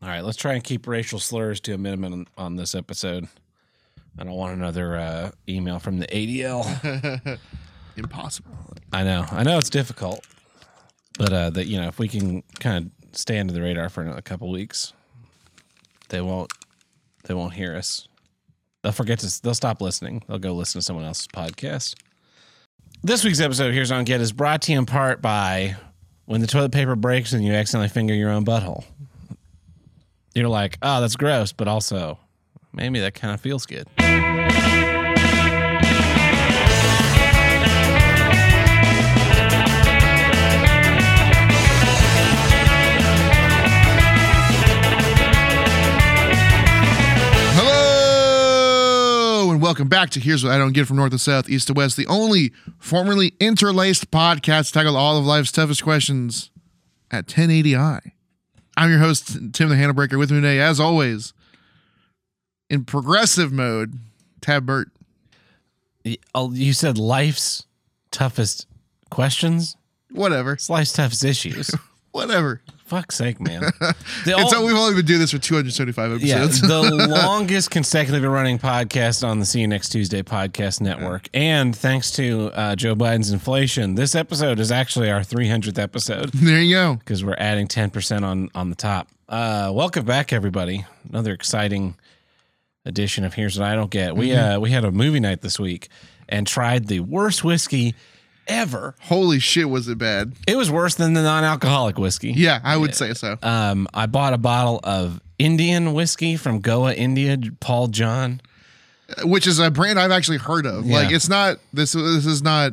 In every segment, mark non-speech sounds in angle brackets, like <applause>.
All right, let's try and keep racial slurs to a minimum on, this episode. I don't want another uh, email from the ADL. <laughs> Impossible. I know, I know it's difficult, but uh, that you know, if we can kind of stay under the radar for a couple weeks, they won't, they won't hear us. They'll forget to. They'll stop listening. They'll go listen to someone else's podcast. This week's episode of Here's on Get is brought to you in part by when the toilet paper breaks and you accidentally finger your own butthole. You're like, oh, that's gross, but also maybe that kind of feels good. Hello and welcome back to Here's What I Don't Get from North to South, East to West, the only formerly interlaced podcast to tackle all of life's toughest questions at 1080i. I'm your host, Tim the Handlebreaker, with me today, as always, in progressive mode, Tad Burt. Oh, You said life's toughest questions. Whatever. It's life's toughest issues. <laughs> Whatever. Fuck's sake, man. <laughs> The ol- we've only been doing this for 275 episodes. yeah, the <laughs> longest consecutively running podcast on the See You Next Tuesday podcast network. And thanks to uh, Joe Biden's inflation, this episode is actually our 300th episode <laughs> there you go. because we're adding 10% on, on the top. Uh, welcome back, everybody. Another exciting edition of Here's What I Don't Get. We, uh, we had a movie night this week and tried the worst whiskey ever. Holy shit, was it bad? It was worse than the non alcoholic whiskey. Yeah, I would say so. Um, I bought a bottle of Indian whiskey from Goa, India, Paul John. which is a brand I've actually heard of. Yeah. Like it's not this. This is not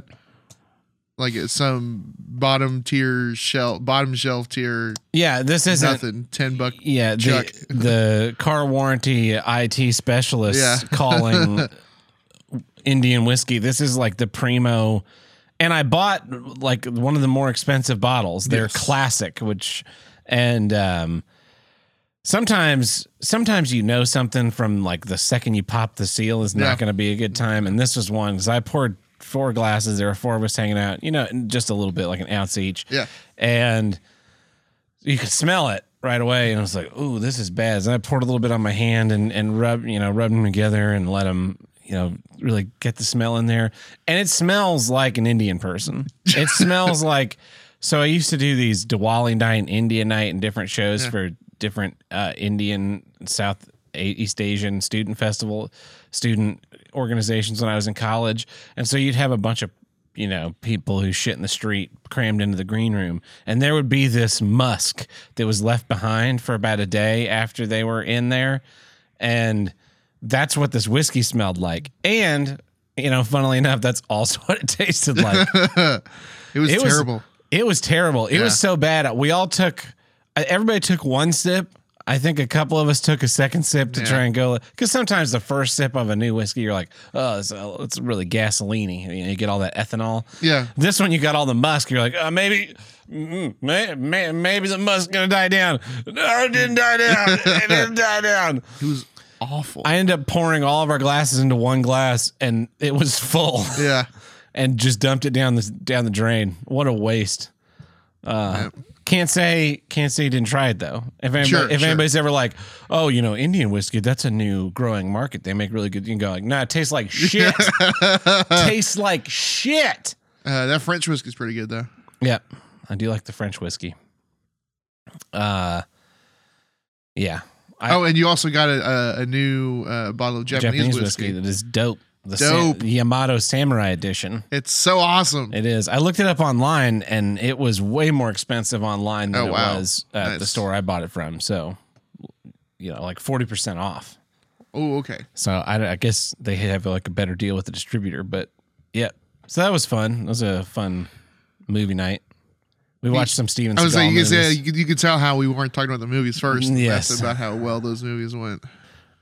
like it's some bottom tier shelf, bottom shelf tier. Yeah, this isn't. Nothing. Ten buck. Yeah, Chuck. the, the car warranty IT specialist Yeah. calling <laughs> Indian whiskey. This is like the primo. And I bought like one of the more expensive bottles. They're Yes. classic, which and um sometimes sometimes you know something from like the second you pop the seal is not Yeah. going to be a good time. And this was one because I poured four glasses. There were four of us hanging out. You know, just a little bit, like an ounce each Yeah. and you could smell it right away. And I was like, "Ooh, this is bad." And I poured a little bit on my hand and and rub, you know, rubbed them together and let them, you know, really get the smell in there. And it smells like an Indian person. It <laughs> smells like. So I used to do these Diwali night and India night and different shows for different uh, Indian South East Asian student festival student organizations when I was in college. And so you'd have a bunch of you know, people who shit in the street crammed into the green room. And there would be this musk that was left behind for about a day after they were in there. And that's what this whiskey smelled like. And, you know, funnily enough, that's also <laughs> what it tasted like. <laughs> It was It was- terrible. it was terrible. It Yeah. was so bad. We all took, everybody took one sip. I think a couple of us took a second sip to Yeah. try and go because sometimes the first sip of a new whiskey, you're like, oh, it's, uh, it's really gasoline You, know, you get all that ethanol. yeah. This one, you got all the musk. You're like, uh, maybe, mm, may, may, maybe the musk's gonna die down. No, it didn't die down. it didn't die down. <laughs> It was awful. I ended up pouring all of our glasses into one glass, and it was full, <laughs> yeah. and just dumped it down the down the drain. What a waste. Uh, Can't say can't say you didn't try it though. If anybody, Sure, if sure. anybody's ever like, oh, you know, Indian whiskey, that's a new growing market. They make really good. You can go like, nah, it tastes like <laughs> shit. tastes like shit. Uh, that French whiskey's pretty good though. Yeah, I do like the French whiskey. Uh, yeah, I- oh, and you also got a, a, a new uh, bottle of Japanese, Japanese whiskey. whiskey that is dope. The Dope. Sa- Yamato Samurai Edition. It's so awesome. It is. I looked it up online, and it was way more expensive online than Oh, it was at the store I bought it from. So, you know, like forty percent off. oh, okay. So I, I guess they have like a better deal with the distributor. But yeah, so that was fun. It was a fun movie night. We watched some Steven I was Seagal like, you could, movies. you, could, you could tell how we weren't talking about the movies first. Yes. That's about how well those movies went.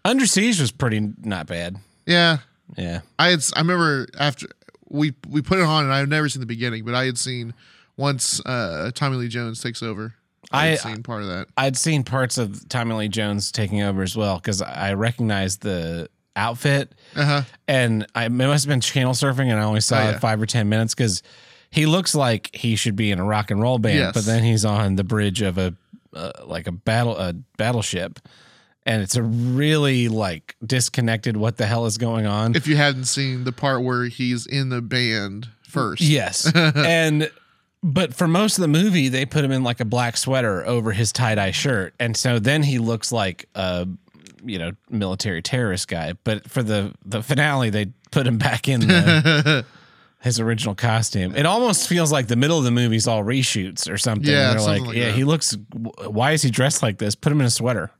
Under Siege was pretty not bad. Yeah. Yeah. I had I remember after we we put it on and I've never seen the beginning, but I had seen once uh Tommy Lee Jones takes over. I had I- seen part of that. I'd seen parts of Tommy Lee Jones taking over as well because I recognized the outfit Uh huh. and I it must have been channel surfing and I only saw Oh, yeah. five or ten minutes because he looks like he should be in a rock and roll band, Yes. but then he's on the bridge of a uh, like a battle a battleship, and it's a really like disconnected. What the hell is going on? If you hadn't seen the part where he's in the band first. Yes. <laughs> and but for most of the movie, they put him in like a black sweater over his tie dye shirt, and so then he looks like a you know military terrorist guy. But for the the finale, they put him back in the, <laughs> his original costume. It almost feels like the middle of the movie's all reshoots or something. Yeah, They're something like, like yeah, that. he looks. Why is he dressed like this? Put him in a sweater.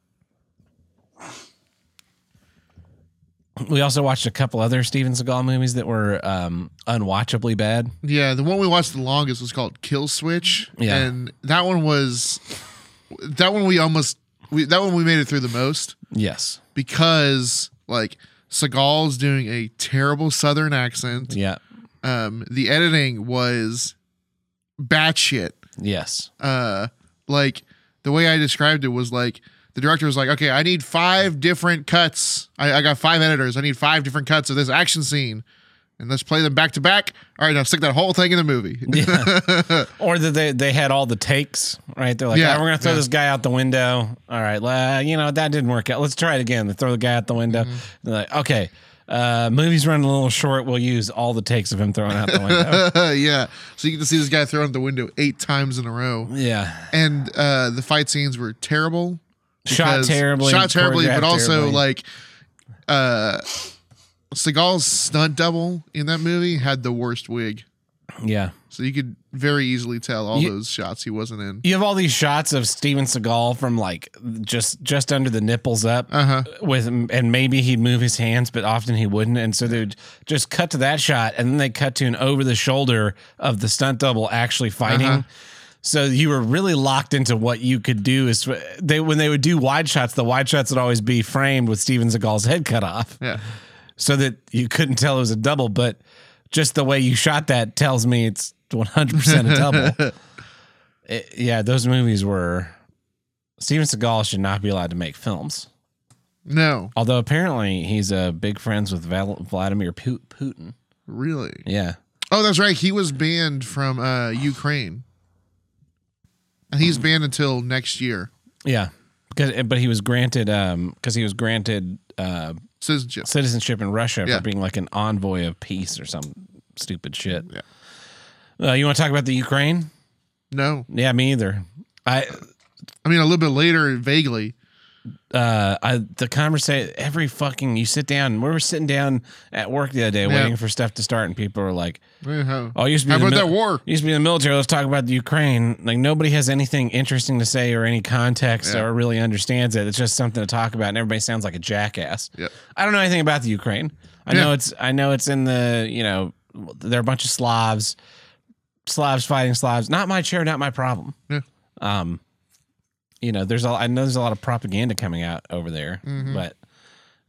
We also watched a couple other Steven Seagal movies that were um, unwatchably bad. Yeah, the one we watched the longest was called Kill Switch. Yeah. And that one was that one we almost we that one we made it through the most Yes. because like Seagal's doing a terrible southern accent. Yeah. Um the editing was batshit. Yes. Uh like the way I described it was like the director was like, okay, I need five different cuts. I, I got five editors. I need five different cuts of this action scene. And let's play them back to back. All right, now stick that whole thing in the movie. Yeah. <laughs> or that they they had all the takes, right? They're like, Yeah, yeah, we're gonna throw yeah. this guy out the window. All right, uh, you know that didn't work out. Let's try it again. They throw the guy out the window. Mm-hmm. They're like, okay, uh, movie's running a little short. We'll use all the takes of him throwing out the window. <laughs> yeah. So you get to see this guy throw out the window eight times in a row. yeah, And uh, the fight scenes were terrible. shot terribly, Shot terribly, but also terribly. like uh Seagal's stunt double in that movie had the worst wig. Yeah. So you could very easily tell all You- those shots he wasn't in. You have all these shots of Steven Seagal from like just just under the nipples up Uh-huh. with and maybe he'd move his hands, but often he wouldn't. And so they'd just cut to that shot and then they cut to an over the shoulder of the stunt double actually fighting. Uh-huh. So you were really locked into what you could do is they when they would do wide shots, the wide shots would always be framed with Steven Seagal's head cut off Yeah. so that you couldn't tell it was a double, but just the way you shot that tells me it's 100% a double. It- <laughs> yeah, those movies were. Steven Seagal should not be allowed to make films. No, Although apparently he's uh, big friends with Val- Vladimir Pu- Putin. really. Yeah. Oh, that's right. He was banned from uh Ukraine. And he's banned until next year. Yeah. Because, but he was granted um because he was granted uh, Citizenship. citizenship in Russia Yeah. for being like an envoy of peace or some stupid shit. Yeah. Uh, you want to talk about the Ukraine? No. Yeah, me either. I I mean a little bit later, vaguely. uh I the conversation every fucking you sit down we were sitting down at work the other day Yeah. waiting for stuff to start and people were like how- oh used to be How about mil- that war? used to be in the military let's talk about the Ukraine like nobody has anything interesting to say or any context Yeah. or really understands it it's just something to talk about and everybody sounds like a jackass Yep. I don't know anything about the Ukraine I Yeah. know it's I know it's in the you know they're a bunch of Slavs Slavs fighting Slavs not my chair not my problem Yeah. um you know, there's a I know there's a lot of propaganda coming out over there, Mm-hmm. but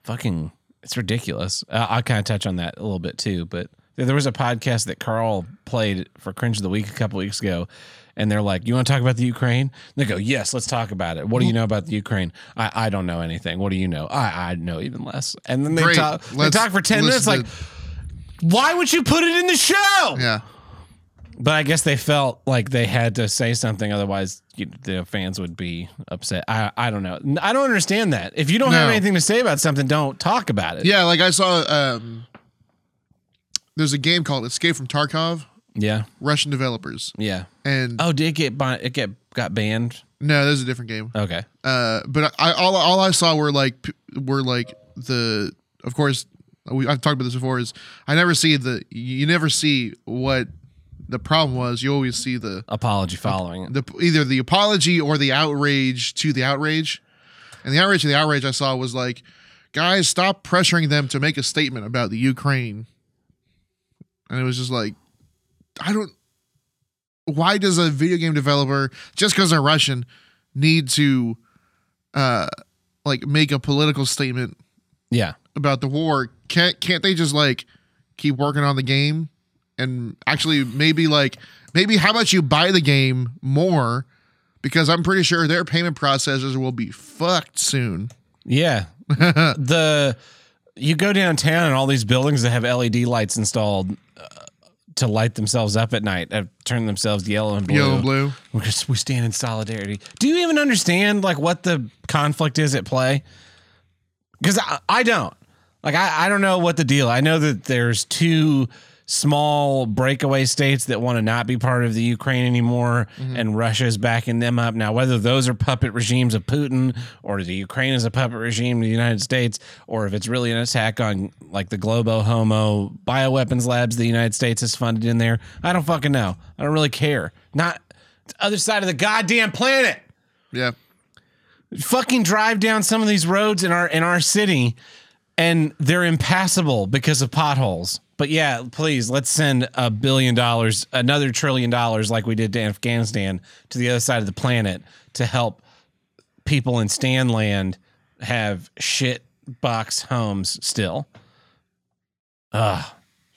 fucking, it's ridiculous. Uh, I'll kind of touch on that a little bit too. But there was a podcast that Carl played for Cringe of the Week a couple weeks ago, and they're like, "You want to talk about the Ukraine?" They go, "Yes, let's talk about it." What do you know about the Ukraine? I, I don't know anything. What do you know? I I know even less. And then they Great. talk they Let's talk for ten minutes listen like. Why would you put it in the show? Yeah. But I guess they felt like they had to say something, otherwise you, the fans would be upset. I I don't know. I don't understand that. If you don't have No. anything to say about something, don't talk about it. Yeah, like I saw um there's a game called Escape from Tarkov, yeah, Russian developers. yeah. And Oh, did it get ban- it get got banned? no, there's a different game. Okay, Uh but I all all I saw were like p- were like the of course we, I've talked about this before is I never see the you never see what the problem was. You always see the apology following it. the either the apology or the outrage to the outrage. And the outrage to the outrage I saw was like, guys, stop pressuring them to make a statement about the Ukraine. And it was just like, I don't. Why does a video game developer, just because they're Russian, need to, uh, like make a political statement Yeah, about the war? Can't can't they just like keep working on the game and actually maybe like maybe how about you buy the game more because I'm pretty sure their payment processors will be fucked soon. yeah. <laughs> the you go downtown and all these buildings that have LED lights installed. Uh, to light themselves up at night, have turned themselves yellow and blue. Yellow and blue. We're just, we stand in solidarity. Do you even understand like what the conflict is at play? Because I, I don't. Like I, I don't know what the deal. I know that there's two small breakaway states that want to not be part of the Ukraine anymore, mm-hmm. and Russia's backing them up. Now, whether those are puppet regimes of Putin or the Ukraine is a puppet regime of the United States, or if it's really an attack on like the Globo Homo bioweapons labs the United States has funded in there, I don't fucking know. I don't really care. Not the other side of the goddamn planet Yeah. fucking drive down some of these roads in our in our city and they're impassable because of potholes. But yeah, please let's send a billion dollars, another trillion dollars like we did to Afghanistan to the other side of the planet to help people in Stanland have shit box homes still. Ah,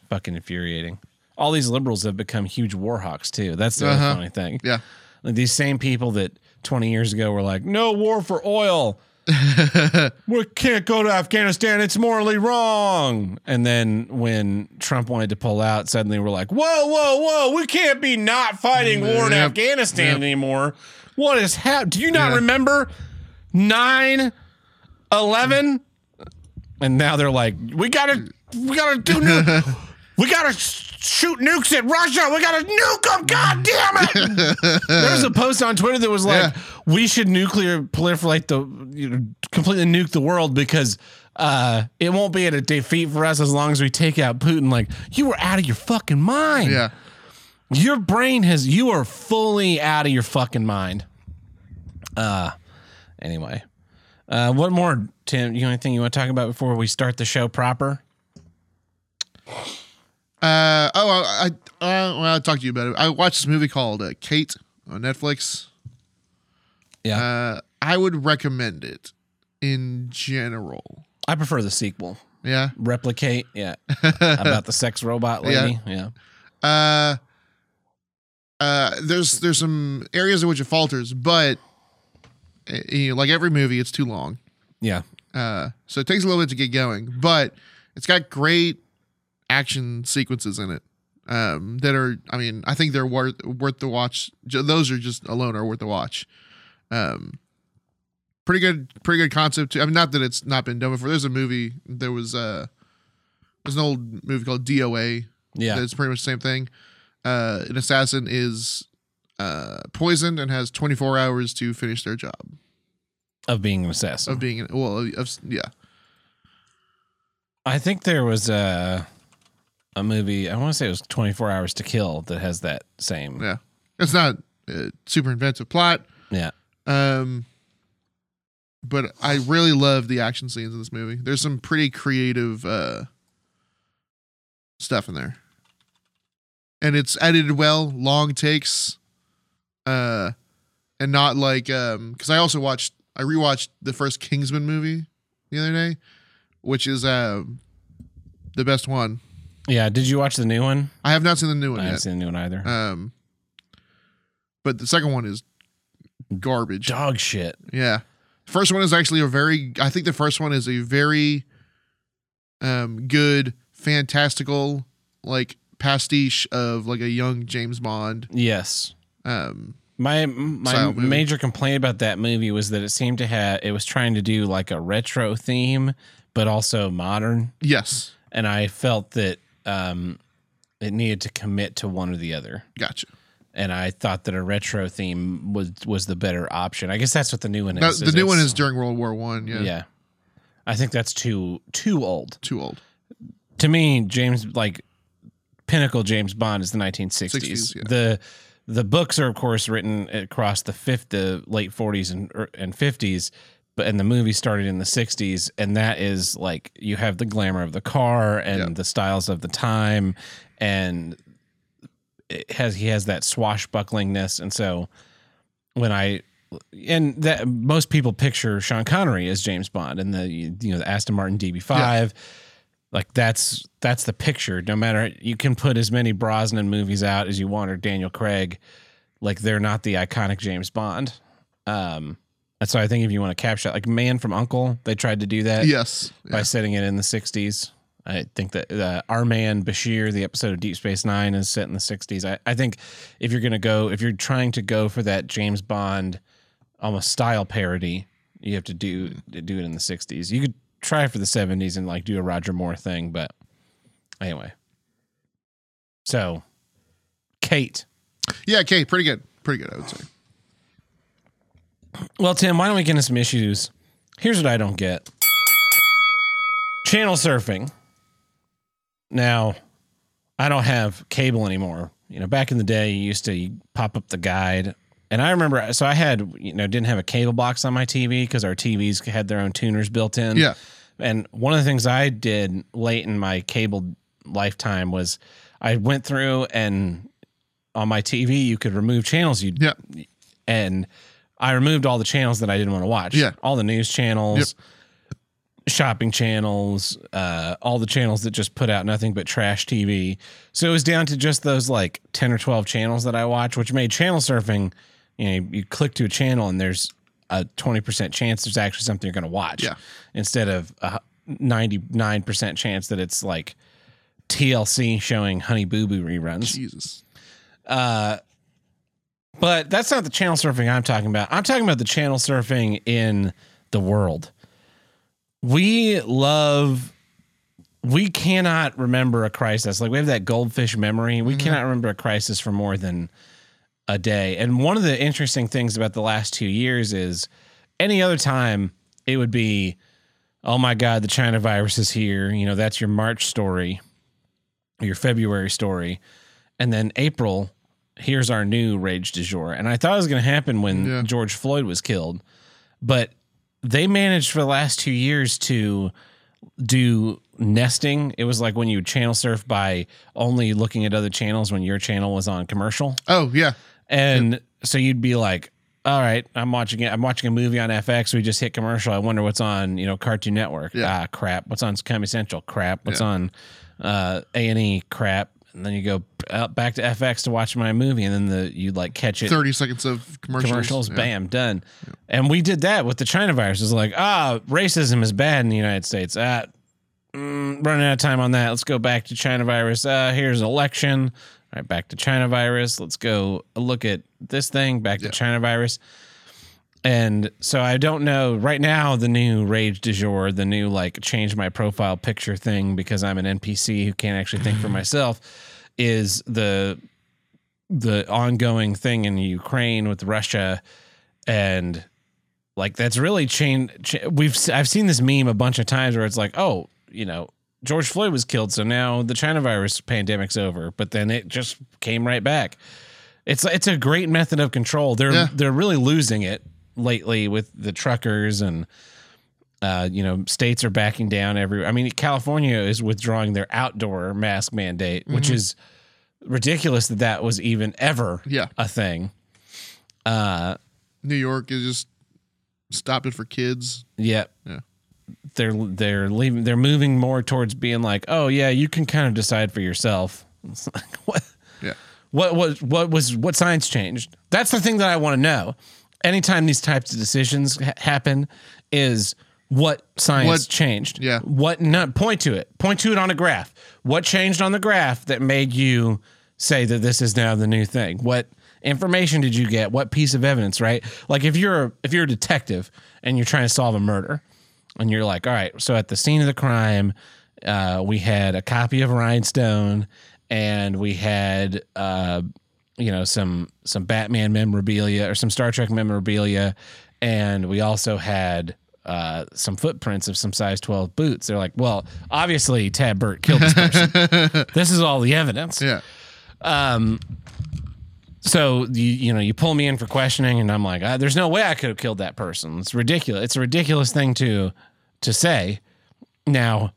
fucking infuriating. All these liberals have become huge war hawks too. That's the Uh-huh. funny thing. Yeah. Like these same people that 20 years ago were like, no war for oil. We can't go to Afghanistan. It's morally wrong. And then when Trump wanted to pull out, suddenly we're like, whoa, whoa, whoa, we can't be not fighting war in Yep. Afghanistan Yep. anymore. What is happening? Do you not Yeah. remember 9 11? And now they're like, we gotta, we gotta do nu- <laughs> we gotta shoot nukes at Russia. We gotta nuke them. God damn it! <laughs> there was a post on Twitter that was like, Yeah. we should nuclear proliferate the, you know, completely nuke the world because uh, it won't be at a defeat for us as long as we take out Putin. Like, you were out of your fucking mind. Yeah. Your brain has, you are fully out of your fucking mind. Uh, anyway. Uh, what more, Tim? You know anything you want to talk about before we start the show proper? Uh, oh, I, I, uh, well, I'll talk to you about it. I watched this movie called uh, Kate on Netflix. Yeah. Uh, I would recommend it in general. I prefer the sequel. Yeah. Replicate. Yeah. <laughs> About the sex robot lady. Yeah. Uh, uh, there's there's some areas in which it falters, but you know, like every movie, it's too long. Yeah. Uh, so it takes a little bit to get going, but it's got great action sequences in it. Um, that are, I mean, I think they're worth worth the watch. Those are just alone are worth the watch. Um, pretty good, pretty good concept. Too. I mean, not that it's not been done before. There's a movie. There was a there's an old movie called DOA. Yeah. it's pretty much the same thing. Uh, an assassin is uh poisoned and has 24 hours to finish their job Of being an assassin. of being well of, of yeah I think there was a a movie. I want to say it was Twenty Four Hours to Kill that has that same. Yeah, it's not a super inventive plot. Yeah. Um, but I really love the action scenes in this movie. There's some pretty creative uh stuff in there, and it's edited well. Long takes, uh, and not like um because I also watched I rewatched the first Kingsman movie the other day, which is um the best one. Yeah. Did you watch the new one? I have not seen the new one I haven't yet. seen the new one either. Um, but the second one is garbage. Dog shit. Yeah, first one is actually a very. I think the first one is a very, um, good, fantastical like pastiche of like a young James Bond. Yes. Um, My my movie. major complaint about that movie was that it seemed to have it was trying to do like a retro theme, but also modern, yes, and I felt that um, it needed to commit to one or the other. gotcha. and I thought that a retro theme was was the better option. I guess that's what the new one That- is. the new one is during World War One. Yeah, yeah. I think that's too too old too old. to me. James like pinnacle James Bond is the 1960s. 60s, yeah. The the books are of course written across the fifth the late 40s and er, and 50s. But and the movie started in the 60s, and that is like you have the glamour of the car and the styles of the time, and it has he has that swashbucklingness, and so when I and that most people picture Sean Connery as James Bond and the you know the Aston Martin DB5 like that's that's the picture. No matter you can put as many Brosnan movies out as you want or Daniel Craig like they're not the iconic James Bond. Um and so I think if you want to capture like Man from Uncle they tried to do that Yes, by setting it in the 60s I think that uh, our man Bashir, the episode of Deep Space Nine, is set in the 60s. I, I think if you're going to go, if you're trying to go for that James Bond almost style parody, you have to do do it in the 60s. You could try for the 70s and like do a Roger Moore thing, but anyway. So, Kate. Yeah, Kate, pretty good. Pretty good, I would say. Well, Tim, why don't we get into some issues? Here's what I don't get channel surfing. Now, I don't have cable anymore. You know, back in the day, you used to pop up the guide. And I remember, so I had, you know, didn't have a cable box on my TV because our TVs had their own tuners built in. Yeah. And one of the things I did late in my cable lifetime was I went through and on my TV, you could remove channels you Yeah. and I removed all the channels that I didn't want to watch. Yeah. all the news channels, shopping channels, uh, all the channels that just put out nothing but trash TV. So it was down to just those like ten or twelve channels that I watch, which made channel surfing. You know, you click to a channel and there's a twenty percent chance there's actually something you're going to watch. Yeah. instead of a ninety nine percent chance that it's like TLC showing Honey Boo Boo reruns. Jesus. But that's not the channel surfing I'm talking about. I'm talking about the channel surfing in the world. We love we cannot remember a crisis. Like we have that goldfish memory. We mm-hmm. cannot remember a crisis for more than a day. And one of the interesting things about the last 2 years is any other time it would be oh my god, the China virus is here. You know, that's your March story, your February story. And then April here's our new rage du jour. And I thought it was going to happen when Yeah. George Floyd was killed, but they managed for the last two years to do nesting. It was like when you channel surf by only looking at other channels when your channel was on commercial. Oh, yeah. And so you'd be like, all right, I'm watching it. I'm watching a movie on FX. We just hit commercial. I wonder what's on, you know, Cartoon Network. Yeah. Ah, crap. What's on Comedy Central? Crap. What's Yeah. on uh, A and E? Crap. And then you go out back to FX to watch my movie, and then the you like catch it 30 seconds of commercials. commercials, Yeah. bam, done. And we did that with the China virus. It's like, ah, racism is bad in the United States. Ah, mm, running out of time on that. Let's go back to China virus. Uh, here's election. All right, back to China virus. Let's go look at this thing. Back to Yeah. China virus. And so I don't know right now the new rage du jour, the new like change my profile picture thing because I'm an NPC who can't actually think for mm-hmm. myself is the the ongoing thing in Ukraine with Russia. And like that's really changed ch- we've I've seen this meme a bunch of times where it's like oh you know George Floyd was killed so now the China virus pandemic's over. But then it just came right back. It's it's a great method of control. They're Yeah. they're really losing it lately with the truckers and uh, you know, states are backing down every. I mean, California is withdrawing their outdoor mask mandate, which is ridiculous that that was even ever Yeah. a thing. Uh, New York is just stopped it for kids. yeah, Yeah. they're they're leaving. They're moving more towards being like, oh yeah, you can kind of decide for yourself. <laughs> It's like what? Yeah. What what what was what science changed? That's the thing that I want to know. Anytime these types of decisions ha- happen, is what science What- changed? yeah. What not point to it? Point to it on a graph. What changed on the graph that made you say that this is now the new thing? What information did you get? What piece of evidence? Right? Like if you're if you're a detective and you're trying to solve a murder, and you're like, all right, so at the scene of the crime, uh, we had a copy of Rhinestone, and we had, uh, you know, some some Batman memorabilia or some Star Trek memorabilia, and we also had. Uh, some footprints of some size 12 boots. They're like, well, obviously Tad Burt killed this person. <laughs> this is all the evidence. Yeah. Um. So you you know you pull me in for questioning, and I'm like, ah, there's no way I could have killed that person. It's ridiculous. It's a ridiculous thing to to say. Now,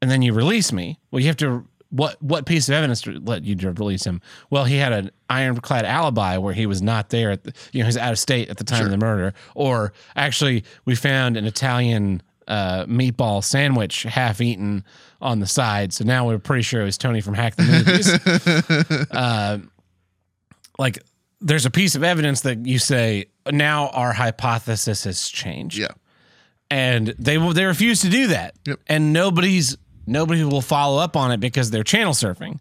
and then you release me. Well, you have to. What what piece of evidence let you release him? Well, he had an ironclad alibi where he was not there. At the, you know, he's out of state at the time of the murder. Or actually, we found an Italian uh, meatball sandwich half eaten on the side. So now we're pretty sure it was Tony from Hack the Movies <laughs> like there's a piece of evidence that you say now our hypothesis has changed Yeah. and they will they refuse to do that Yep. and nobody's nobody will follow up on it because they're channel surfing.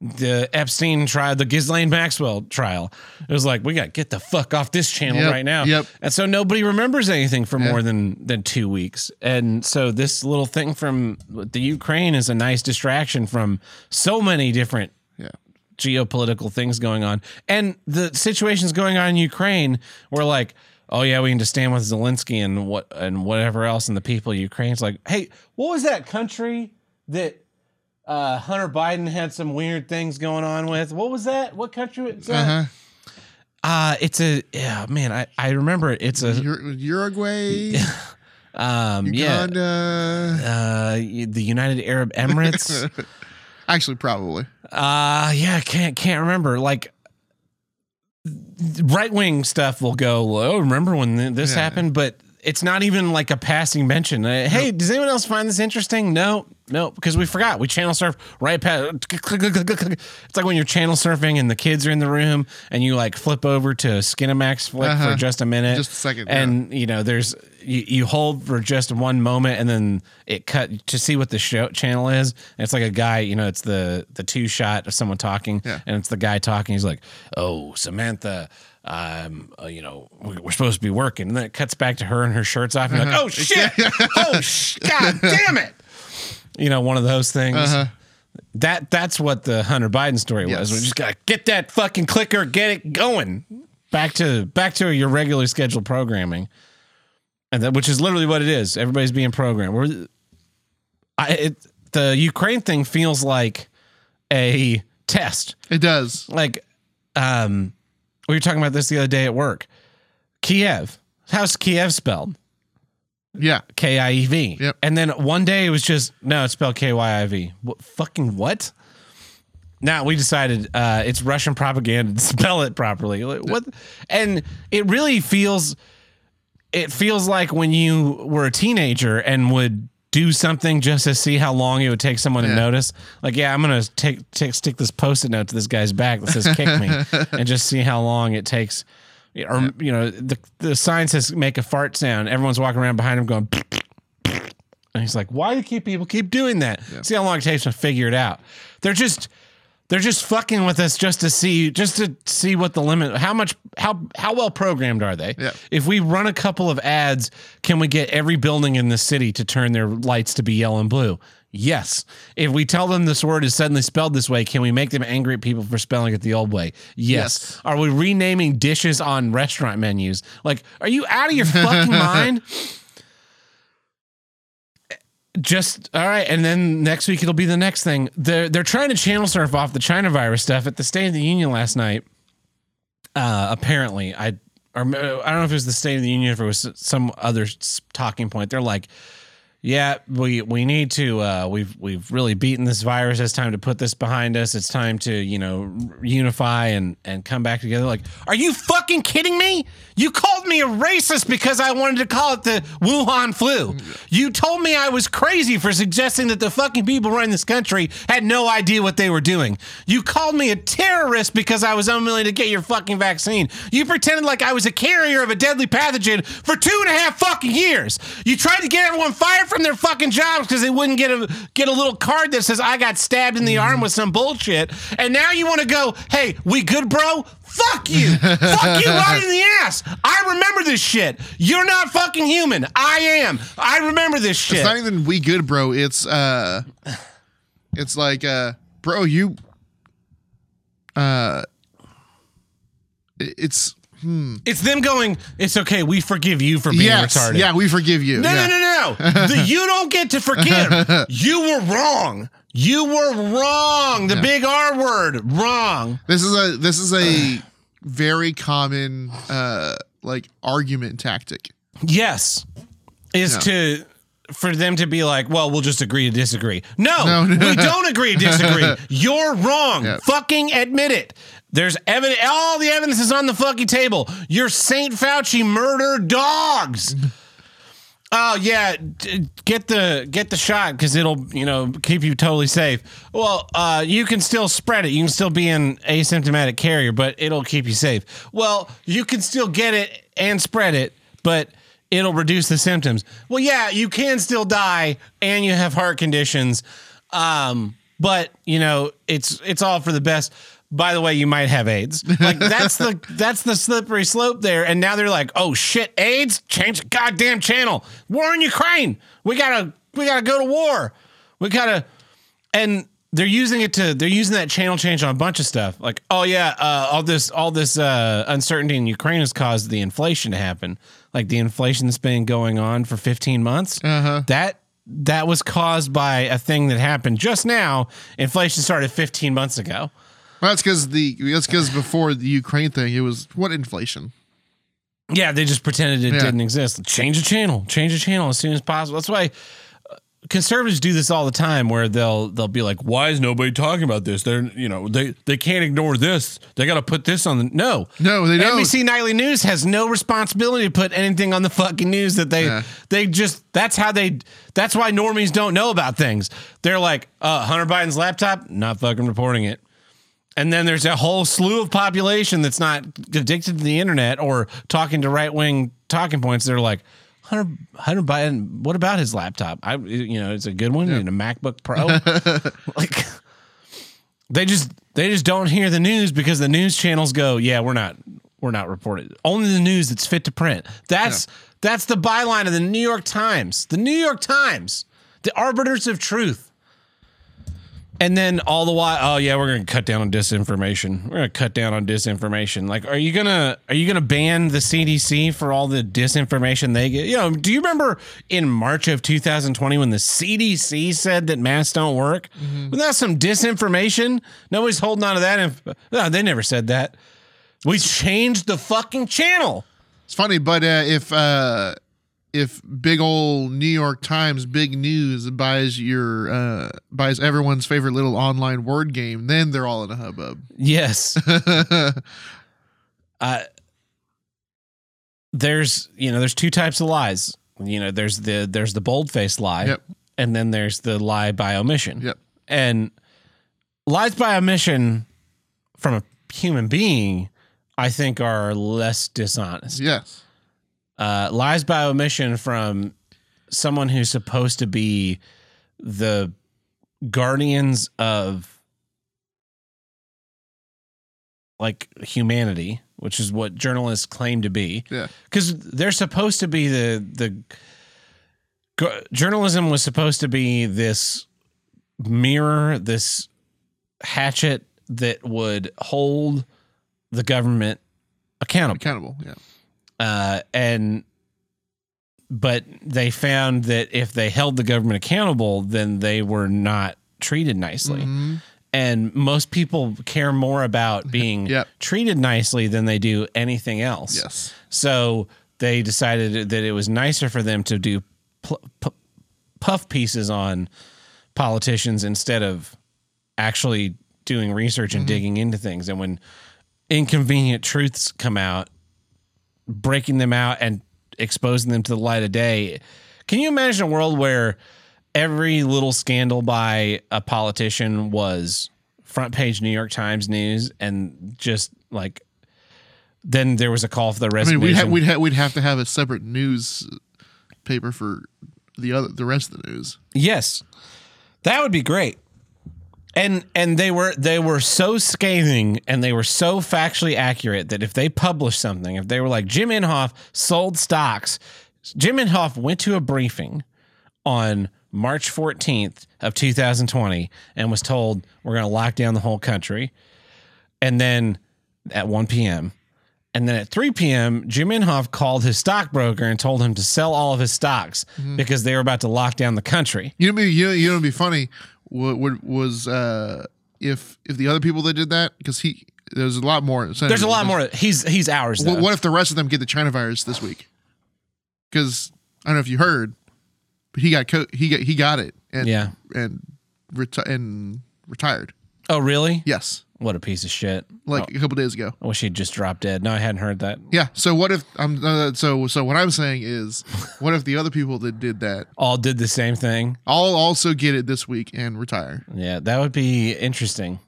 The Epstein trial, the Ghislaine Maxwell trial, it was like we got to get the fuck off this channel Yep, right now. yep. And so nobody remembers anything for more than than two weeks. And so this little thing from the Ukraine is a nice distraction from so many different Yeah. geopolitical things going on. And the situations going on in Ukraine were like, oh yeah, we need to stand with Zelensky and what and whatever else and the people of Ukraine. It's like, hey, what was that country that uh, Hunter Biden had some weird things going on with? What was that? What country was that? Uh-huh. Uh it's a yeah, man, I, I remember it. It's a Uruguay, <laughs> um yeah. Uganda. Uh, the United Arab Emirates. <laughs> Actually, probably. Uh yeah, can't can't remember. Like right wing stuff will go. Oh, remember when this Yeah. happened? But it's not even like a passing mention. Uh, hey, does anyone else find this interesting? No, no, because we forgot. We channel surf right past. It's like when you're channel surfing and the kids are in the room and you like flip over to Skinamax flick Uh-huh. for just a minute, Just a second, and you know there's you, you hold for just one moment and then it cut to see what the show channel is. And it's like a guy, you know, it's the the two shot of someone talking, Yeah. and it's the guy talking. He's like, "Oh, Samantha." Um, uh, you know, we- we're supposed to be working, and then it cuts back to her and her shirt's off. And you're like, oh shit! <laughs> oh, sh- god damn it! You know, one of those things. Uh-huh. That that's what the Hunter Biden story Yes. was. We just gotta get that fucking clicker, get it going. Back to back to your regular scheduled programming, and that which is literally what it is. Everybody's being programmed. We're, I it, the Ukraine thing feels like a test. It does. Like, um, we were talking about this the other day at work. Kiev. How's Kiev spelled? Yeah. K I E V. Yep. And then one day it was just no, it's spelled K Y I V. What fucking what? Now we decided uh, it's Russian propaganda to <laughs> spell it properly. What? And it really feels, it feels like when you were a teenager and would do something just to see how long it would take someone Yeah. to notice. Like, yeah, I'm gonna take, take stick this post-it note to this guy's back that says "kick me," <laughs> and just see how long it takes. Or you know, the the sign says "make a fart sound." Everyone's walking around behind him going. And he's like, "Why do keep people keep doing that? See how long it takes to figure it out. They're just, they're just fucking with us just to see, just to see what the limit, how much, how how well programmed are they? Yeah. If we run a couple of ads, can we get every building in the city to turn their lights to be yellow and blue? Yes. If we tell them this word is suddenly spelled this way, can we make them angry at people for spelling it the old way? Yes. Yes. Are we renaming dishes on restaurant menus? Like, are you out of your fucking <laughs> mind? just all right and then next week it'll be the next thing they're they're trying to channel surf off the china virus stuff at the state of the union last night uh apparently i or uh, i don't know if it was the state of the union or if it was some other talking point they're like yeah we we need to uh we've we've really beaten this virus. It's time to put this behind us. It's time to you know unify and and come back together. Like are you fucking kidding me? You called me a racist because i wanted to call it the wuhan flu. You told me i was crazy for suggesting that the fucking people running this country had no idea what they were doing. You called me a terrorist because i was unwilling to get your fucking vaccine. You pretended like i was a carrier of a deadly pathogen for two and a half fucking years. You tried to get everyone fired from their fucking jobs because they wouldn't get a get a little card that says I got stabbed in the arm with some bullshit. And now you want to go, hey, we good, bro? Fuck you. Fuck you right in the ass. I remember this shit. You're not fucking human. I am. I remember this shit. It's not even we good, bro. It's uh it's like uh bro, you uh it- it's it's them going, it's okay. We forgive you for being yes, retarded. yeah, we forgive you. No, yeah. no, no, no. <laughs> The- you don't get to forgive. <laughs> You were wrong. You were wrong. The big R word, wrong. This is a this is a very common uh like argument tactic. Yes. Is Yeah. to for them to be like, well, we'll just agree to disagree. No, No. we don't agree to disagree. <laughs> You're wrong. Yeah. Fucking admit it. There's evidence. All the evidence is on the fucking table. You're Saint Fauci murder dogs. Oh yeah, get the get the shot because it'll you know keep you totally safe. Well, uh, you can still spread it. You can still be an asymptomatic carrier, but it'll keep you safe. Well, you can still get it and spread it, but it'll reduce the symptoms. Well, yeah, you can still die and you have heart conditions. Um, but you know, it's it's all for the best. By the way, you might have AIDS. Like <laughs> that's the that's the slippery slope there. And now they're like, oh shit, AIDS, change the goddamn channel. War in Ukraine. We gotta we gotta go to war. We gotta and they're using it to they're using that channel change on a bunch of stuff like oh yeah uh, all this all this uh, uncertainty in ukraine has caused the inflation to happen like the inflation that's been going on for 15 months Uh-huh. that that was caused by a thing that happened just now inflation started 15 months ago Well, that's because the that's because before the Ukraine thing, it was what inflation. yeah they just pretended it Yeah. didn't exist change the channel change the channel as soon as possible that's why uh, conservatives do this all the time where they'll they'll be like why is nobody talking about this they're you know they they can't ignore this they got to put this on the no No, they don't. NBC Nightly News has no responsibility to put anything on the fucking news that they Yeah. they just that's how they that's why normies don't know about things. They're like, uh, Hunter Biden's laptop, not fucking reporting it. And then there's a whole slew of population that's not addicted to the internet or talking to right wing talking points. They're like, Hunter, Hunter Biden, what about his laptop? I, you know, it's a good one and a MacBook Pro. <laughs> like, they just they just don't hear the news because the news channels go, yeah, we're not we're not reported. Only the news that's fit to print. That's that's the byline of the New York Times. The New York Times, the arbiters of truth. And then all the while, oh yeah, we're gonna cut down on disinformation. We're gonna cut down on disinformation. Like, are you gonna are you gonna ban the CDC for all the disinformation they get? You know, do you remember in March of 2020 when the CDC said that masks don't work? Was that some disinformation? Nobody's holding on to that. Inf- no, they never said that. We changed the fucking channel. It's funny, but uh, if uh, if big old New York Times big news buys your uh, buys everyone's favorite little online word game, then they're all in a hubbub. Yes. <laughs> uh, there's you know there's two types of lies. You know there's the there's the bold faced lie, Yep. and then there's the lie by omission. Yep. And lies by omission from a human being, I think, are less dishonest. Yes. Uh, lies by omission from someone who's supposed to be the guardians of like humanity, which is what journalists claim to be Yeah. because they're supposed to be the the gu- journalism was supposed to be this mirror, this hatchet that would hold the government accountable. Accountable. Yeah. Uh, and but they found that if they held the government accountable, then they were not treated nicely. Mhm. And most people care more about <laughs> being Yep. treated nicely than they do anything else. Yes. So they decided that it was nicer for them to do pl- pu- puff pieces on politicians instead of actually doing research and digging into things. And when inconvenient truths come out, breaking them out and exposing them to the light of day. Can you imagine a world where every little scandal by a politician was front page New York Times news and just like then there was a call for the I mean, we'd ha- we'd ha- we'd have to have a separate news paper for the other the rest of the news. Yes. That would be great. And and they were they were so scathing and they were so factually accurate that if they published something, if they were like Jim Inhofe sold stocks, Jim Inhofe went to a briefing on March 14th of 2020 and was told we're going to lock down the whole country. And then at 1 p.m. And then at 3 p.m., Jim Inhofe called his stockbroker and told him to sell all of his stocks mm-hmm. because they were about to lock down the country. You know, you know, you know, it'd be funny. What, what was uh, if if the other people that did that because he there's a lot more. There's a lot more. He's he's ours. Though. What, what if the rest of them get the China virus this week? Because I don't know if you heard, but he got co- he got he got it and Yeah. and reti- and retired. Oh, really? Yes, What a piece of shit. like a couple days ago. I wish he'd just dropped dead. No, I hadn't heard that. Yeah. So what if I'm uh, so so what I'm saying is, what if the other people that did that All did the same thing. all also get it this week and retire? Yeah, that would be interesting.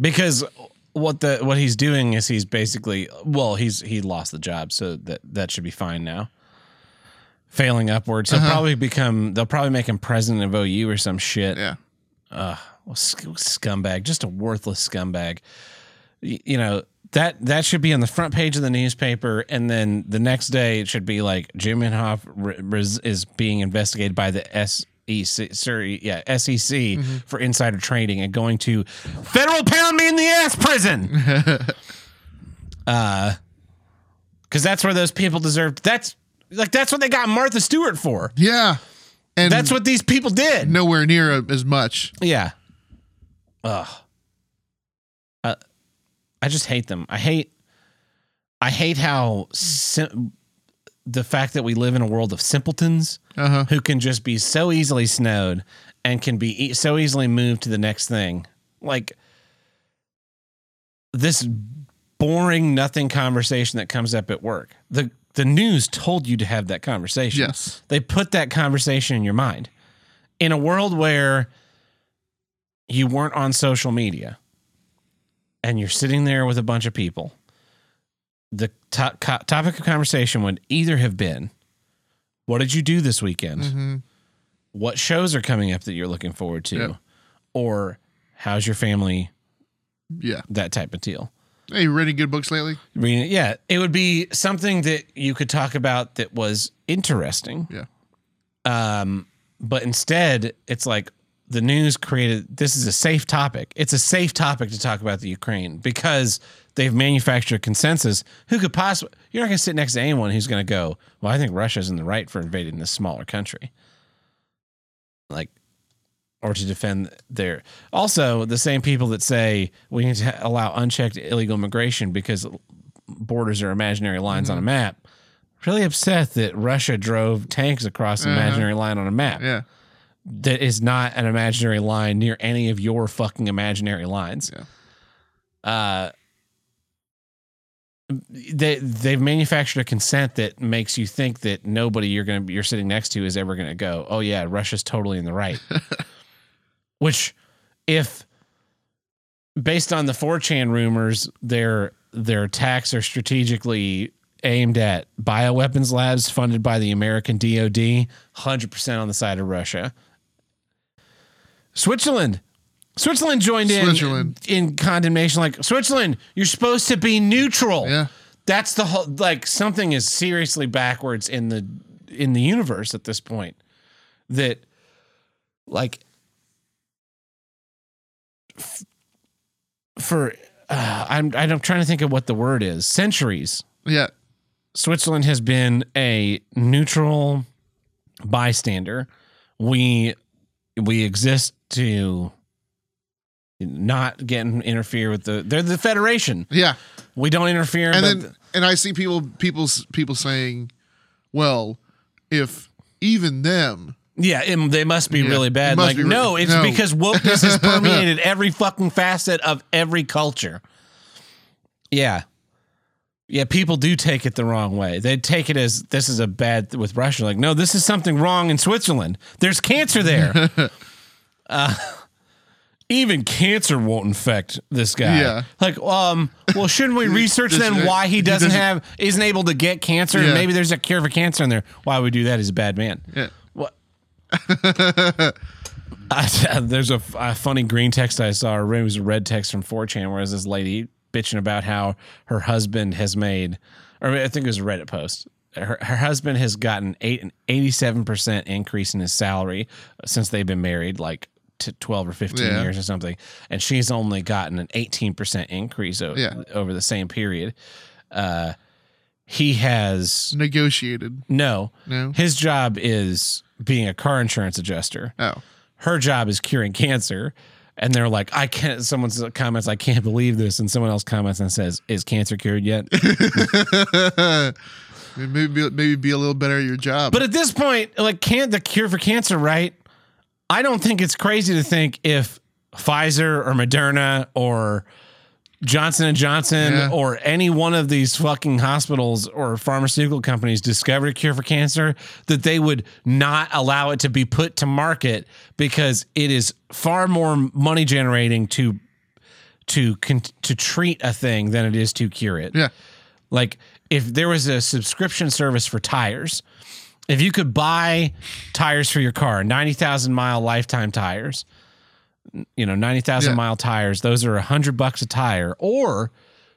Because what the what he's doing is he's basically well, he's he lost the job, so that that should be fine now. failing upwards. He'll probably become. They'll probably make him president of OU or some shit. Yeah. Sc- scumbag, just a worthless scumbag. You know that that should be on the front page of the newspaper, and then the next day it should be like Jim Inhofe is being investigated by the SEC, sorry, yeah, SEC for insider trading and going to federal pound me in the ass prison. <laughs> uh, because that's where those people deserve. That's like that's what they got Martha Stewart for. Yeah. And That's what these people did. nowhere near as much. Yeah. Ugh. Uh, I just hate them. I hate. I hate how sim- the fact that we live in a world of simpletons Uh huh. who can just be so easily snowed and can be e- so easily moved to the next thing. Like this boring nothing conversation that comes up at work. The the news told you to have that conversation. Yes. They put that conversation in your mind. In a world where you weren't on social media and you're sitting there with a bunch of people, the to- co- topic of conversation would either have been what did you do this weekend? Mhm. What shows are coming up that you're looking forward to? Yep. Or how's your family? Yeah. That type of deal. Hey, you read any good books lately? I mean, yeah, it would be something that you could talk about that was interesting. Yeah. Um, but instead, it's like the news created this is a safe topic. It's a safe topic to talk about the Ukraine because they've manufactured a consensus. Who could possibly, you're not going to sit next to anyone who's going to go, well, I think Russia's in the right for invading this smaller country. Like, or to defend their. Also, the same people that say we need to allow unchecked illegal immigration because borders are imaginary lines on a map. Really upset that Russia drove tanks across an Uh-huh. imaginary line on a map Yeah. That is not an imaginary line near any of your fucking imaginary lines. Yeah. Uh, they they've manufactured a consent that makes you think that nobody you're gonna you're sitting next to is ever gonna go. Oh yeah, Russia's totally in the right. <laughs> Which, if based on the 4chan rumors, their their attacks are strategically aimed at bioweapons labs funded by the American DoD, hundred percent on the side of Russia. Switzerland. Switzerland joined in Switzerland. in condemnation. Like Switzerland, you're supposed to be neutral. Yeah. That's the whole like something is seriously backwards in the in the universe at this point. That like f- for uh, I'm I'm trying to think of what the word is. Centuries. Yeah. Switzerland has been a neutral bystander. We we exist to not get in- interfere with the they're the federation. Yeah. We don't interfere. And then and I see people people people saying, well, if even them yeah, it- they must be Yeah, really bad. Like be re- no, it's no. because wokeness has <laughs> permeated every fucking facet of every culture. Yeah. Yeah, people do take it the wrong way. They take it as this is a bad with Russia. Like, no, this is something wrong in Switzerland. There's cancer there. <laughs> uh, <laughs> even cancer won't infect this guy. Yeah. Like, um, well, shouldn't we <laughs> research then why he he doesn't doesn't- have isn't able to get cancer? And maybe there's a cure for cancer in there. Why would we do that? He's a bad man. yeah. What? <laughs> I, there's a, a funny green text I saw. Or it was a red text from 4chan where this lady bitching about how her husband has made, or I think it was a Reddit post. Her, her husband has gotten eight, an 87% increase in his salary since they've been married, like to 12 or 15 Yeah. years or something. And she's only gotten an 18% increase o- Yeah. over the same period. Uh, he has Negotiated. no, No. his job is being a car insurance adjuster. Oh. Her job is curing cancer. And they're like, I can't. Someone comments, I can't believe this. And someone else comments and says, Is cancer cured yet? <laughs> maybe maybe be a little better at your job. but at this point, like, can't the cure for cancer, right? I don't think it's crazy to think if Pfizer or Moderna or Johnson and Johnson Yeah. or any one of these fucking hospitals or pharmaceutical companies discovered a cure for cancer that they would not allow it to be put to market because it is far more money generating to to to treat a thing than it is to cure it. yeah. Like if there was a subscription service for tires If you could buy tires for your car, 90,000 mile lifetime tires, you know, 90,000 Yeah. mile tires, those are a hundred bucks a tire. Or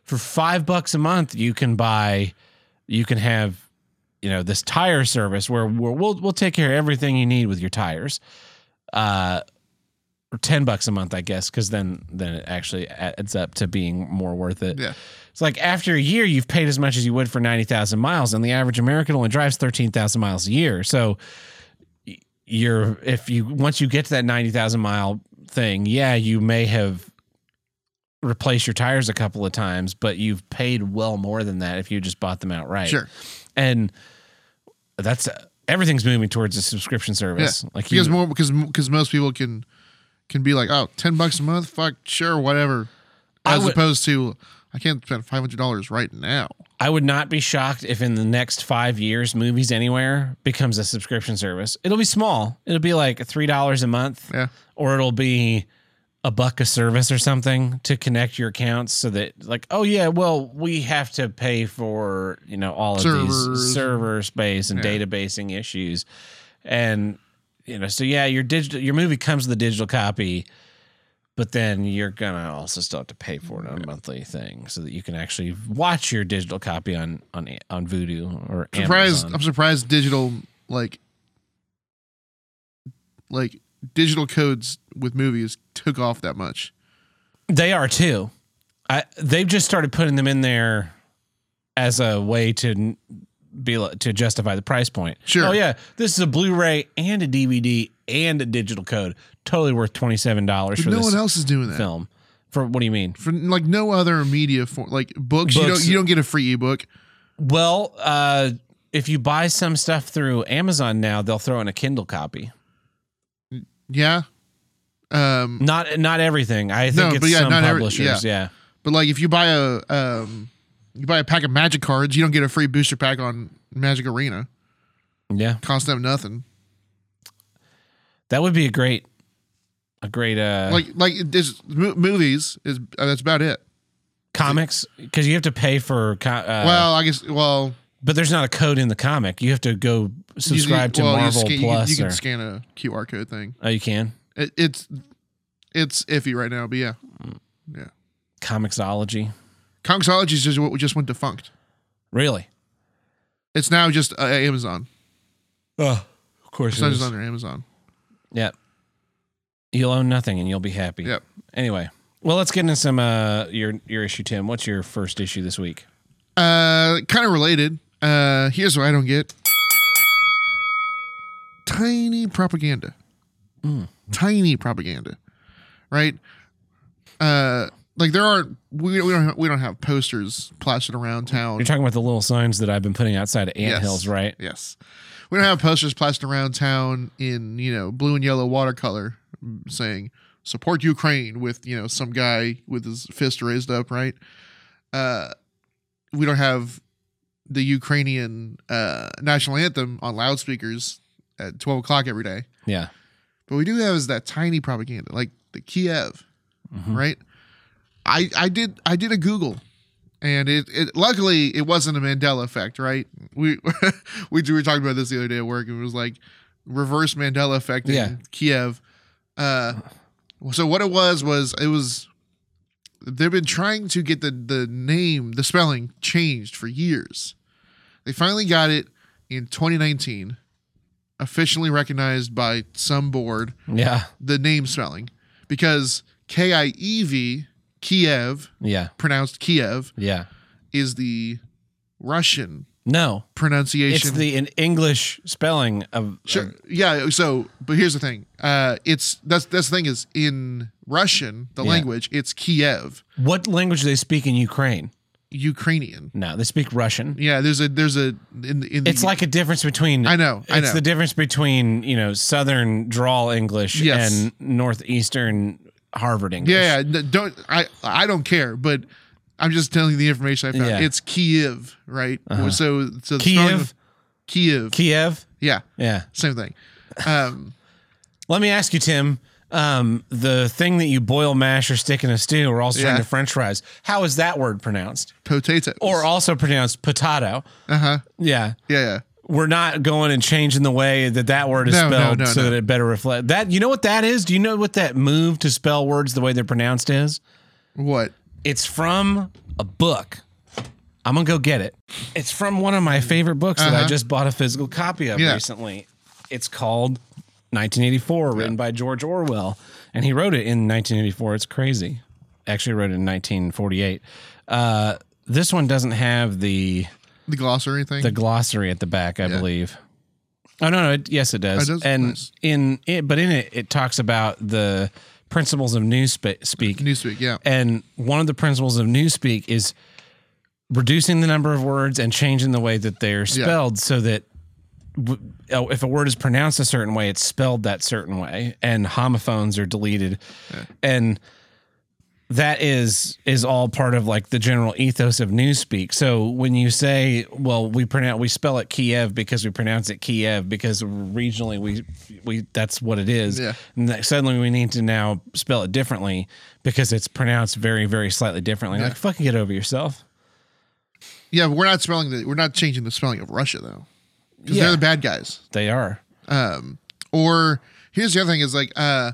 for five bucks a month, you can buy, you can have, you know, this tire service where we'll, we'll, we'll take care of everything you need with your tires. Uh, or 10 bucks a month, I guess, because then, then it actually adds up to being more worth it. Yeah. It's like after a year, you've paid as much as you would for 90,000 miles, and the average American only drives 13,000 miles a year. So you're, if you, once you get to that 90,000 mile thing, yeah, you may have replaced your tires a couple of times, but you've paid well more than that if you just bought them outright. Sure. And that's, everything's moving towards a subscription service. Yeah. Like because you, more because because most people can can be like, oh, 10 bucks a month, fuck, sure, whatever. As would- opposed to, I can't spend five hundred dollars right now. I would not be shocked if in the next five years, Movies Anywhere becomes a subscription service. It'll be small. It'll be like three dollars a month, Yeah. or it'll be a buck a service or something to connect your accounts, so that like, oh yeah, well we have to pay for you know all of Servers. these server space and Yeah. databasing issues, and you know, so yeah, your digital your movie comes with a digital copy. But then you're gonna also still have to pay for it on a monthly thing, so that you can actually watch your digital copy on on on Vudu or Surprised Amazon. I'm surprised digital like like digital codes with movies took off that much. They are too. I they've just started putting them in there as a way to be to justify the price point. Sure. Oh yeah, this is a Blu-ray and a DVD and a digital code. Totally worth twenty seven dollars for no one else is doing that. film. For what do you mean? For like no other media for like books, you don't you don't get a free ebook. Well, uh, if you buy some stuff through Amazon now, they'll throw in a Kindle copy. Yeah. Um Not not everything. I think No, it's yeah, some not every- publishers. yeah. yeah. but like if you buy a um you buy a pack of magic cards, you don't get a free booster pack on Magic Arena. Yeah. Cost them nothing. That would be a great a great uh like like this movies is uh, that's about it. comics because you have to pay for co- uh, well, I guess well but there's not a code in the comic. You have to go you- subscribe to well, you Marvel you can- Plus You can, or scan a QR code thing. oh you can It, it's it's iffy right now, but yeah, Comixology. is just what we just went defunct. Really? It's now just uh, Amazon. Oh, of course. It's not just under Amazon. Yep. You'll own nothing and you'll be happy. Yep. Anyway, well, let's get into some uh your your issue, Tim. What's your first issue this week? Uh, kind of related. Uh, here's what I don't get: tiny propaganda. Tiny propaganda, right? Uh, like there aren't we, we don't have, we don't have posters plastered around town. You're talking about the little signs that I've been putting outside of ant Yes. hills, right? Yes. We don't have posters plastered around town in, you know, blue and yellow watercolor saying support Ukraine with, you know, some guy with his fist raised up, right? Uh we don't have the Ukrainian uh national anthem on loudspeakers at twelve o'clock every day. Yeah. But we do have is that tiny propaganda, like the Kiev, Mhm. right? I I did I did a Google, and it, it luckily it wasn't a Mandela effect, right? We <laughs> we were talking about this the other day at work, and it was like reverse Mandela effect in Yeah. Kiev. Uh, so what it was was it was they've been trying to get the the name the spelling changed for years. They finally got it in 2019, officially recognized by some board Yeah. the name spelling because K I E V Kiev Yeah. pronounced Kiev Yeah. is the Russian No. pronunciation. It's the an English spelling of Sure. Yeah. So, but here's the thing. Uh, it's that's that's the thing is in Russian, the Yeah. language, it's Kiev, what language do they speak in Ukraine? Ukrainian. No, they speak Russian. Yeah. There's a there's a in in the, It's like a difference between I know I it's know the difference between you know Southern drawl English Yes. and Northeastern Harvard English. yeah. Don't I I don't care, but I'm just telling you the information I found. Yeah. It's Kiev, right? Uh-huh. So so Kiev, of- Kiev. Kiev. Yeah. Yeah. Same thing. Um. <laughs> Let me ask you, Tim. Um, the thing that you boil, mash, or stick in a stew, or also Yeah. into French fries. How is that word pronounced? potatoes. Or also pronounced potato? uh huh. Yeah. Yeah, yeah. We're not going and changing the way that that word is No, spelled no, so no. that it better reflect that. You know what that is? Do you know what that move to spell words the way they're pronounced is? What? It's from a book. I'm gonna go get it. It's from one of my favorite books that I Uh-huh. just bought a physical copy of Yeah. recently. It's called 1984, written by George Orwell, and he wrote it in 1984. It's crazy. Actually, wrote it in 1948. Uh, this one doesn't have the The glossary thing? the glossary at the back, I believe. Oh no, no, it, yes, it does. Oh, it does? And Nice. in it, but in it, it talks about the principles of newspeak. Speak, Newsweek, yeah. and one of the principles of newspeak is reducing the number of words and changing the way that they're spelled so that w- oh, if a word is pronounced a certain way, it's spelled that certain way, and homophones are deleted, and that is is all part of like the general ethos of newspeak. So when you say, "Well, we pronounce we spell it Kiev because we pronounce it Kiev because regionally we we that's what it is," Yeah. and suddenly we need to now spell it differently because it's pronounced very very slightly differently. Like fucking get over yourself. Yeah, we're not spelling the we're not changing the spelling of Russia though. Because Yeah. they're the bad guys. They are. Um or here's the other thing is like uh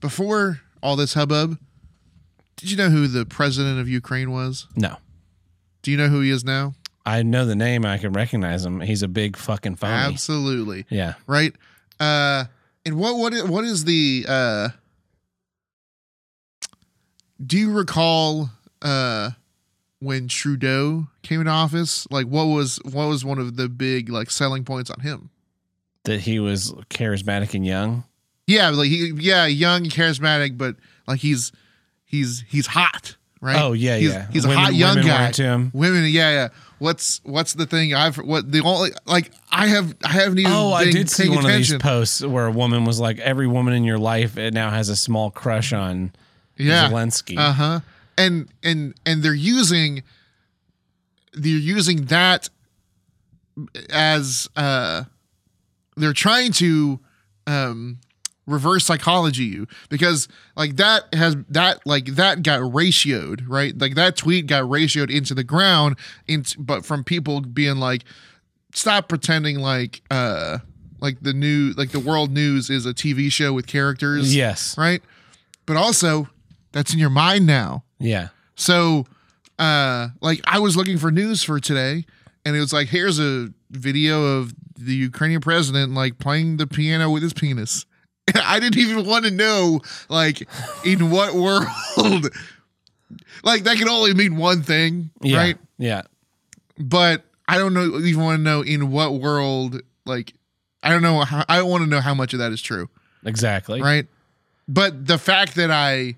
before all this hubbub, did you know who the president of Ukraine was? No. Do you know who he is now? I know the name. I can recognize him. He's a big fucking phony. Absolutely. Yeah. Right? Uh and what what is, what is the uh do you recall uh when Trudeau came into office? Like what was what was one of the big like selling points on him? That he was charismatic and young. Yeah, like he yeah, young, charismatic, but like he's he's he's hot, right? Oh, yeah, he's, yeah. He's Women- a hot young guy. into him. Women, yeah, yeah. What's what's the thing? I've what the only like I have I haven't even. Oh, I did see one of these posts where a woman was like, "Every woman in your life it now has a small crush on yeah. Zelensky." Uh huh. And and and they're using they're using that as uh they're trying to um reverse psychology you because like that has that like that got ratioed right like that tweet got ratioed into the ground into but from people being like stop pretending like uh like the new like the world news is a tv show with characters yes. right but also that's in your mind now Yeah. so, uh, like I was looking for news for today, and it was like, here's a video of the Ukrainian president like playing the piano with his penis. <laughs> I didn't even want to know, like, in what world. <laughs> like that can only mean one thing, Yeah. right? Yeah. But I don't know even want to know in what world. Like, I don't know. How, I don't want to know how much of that is true Exactly. right? But the fact that I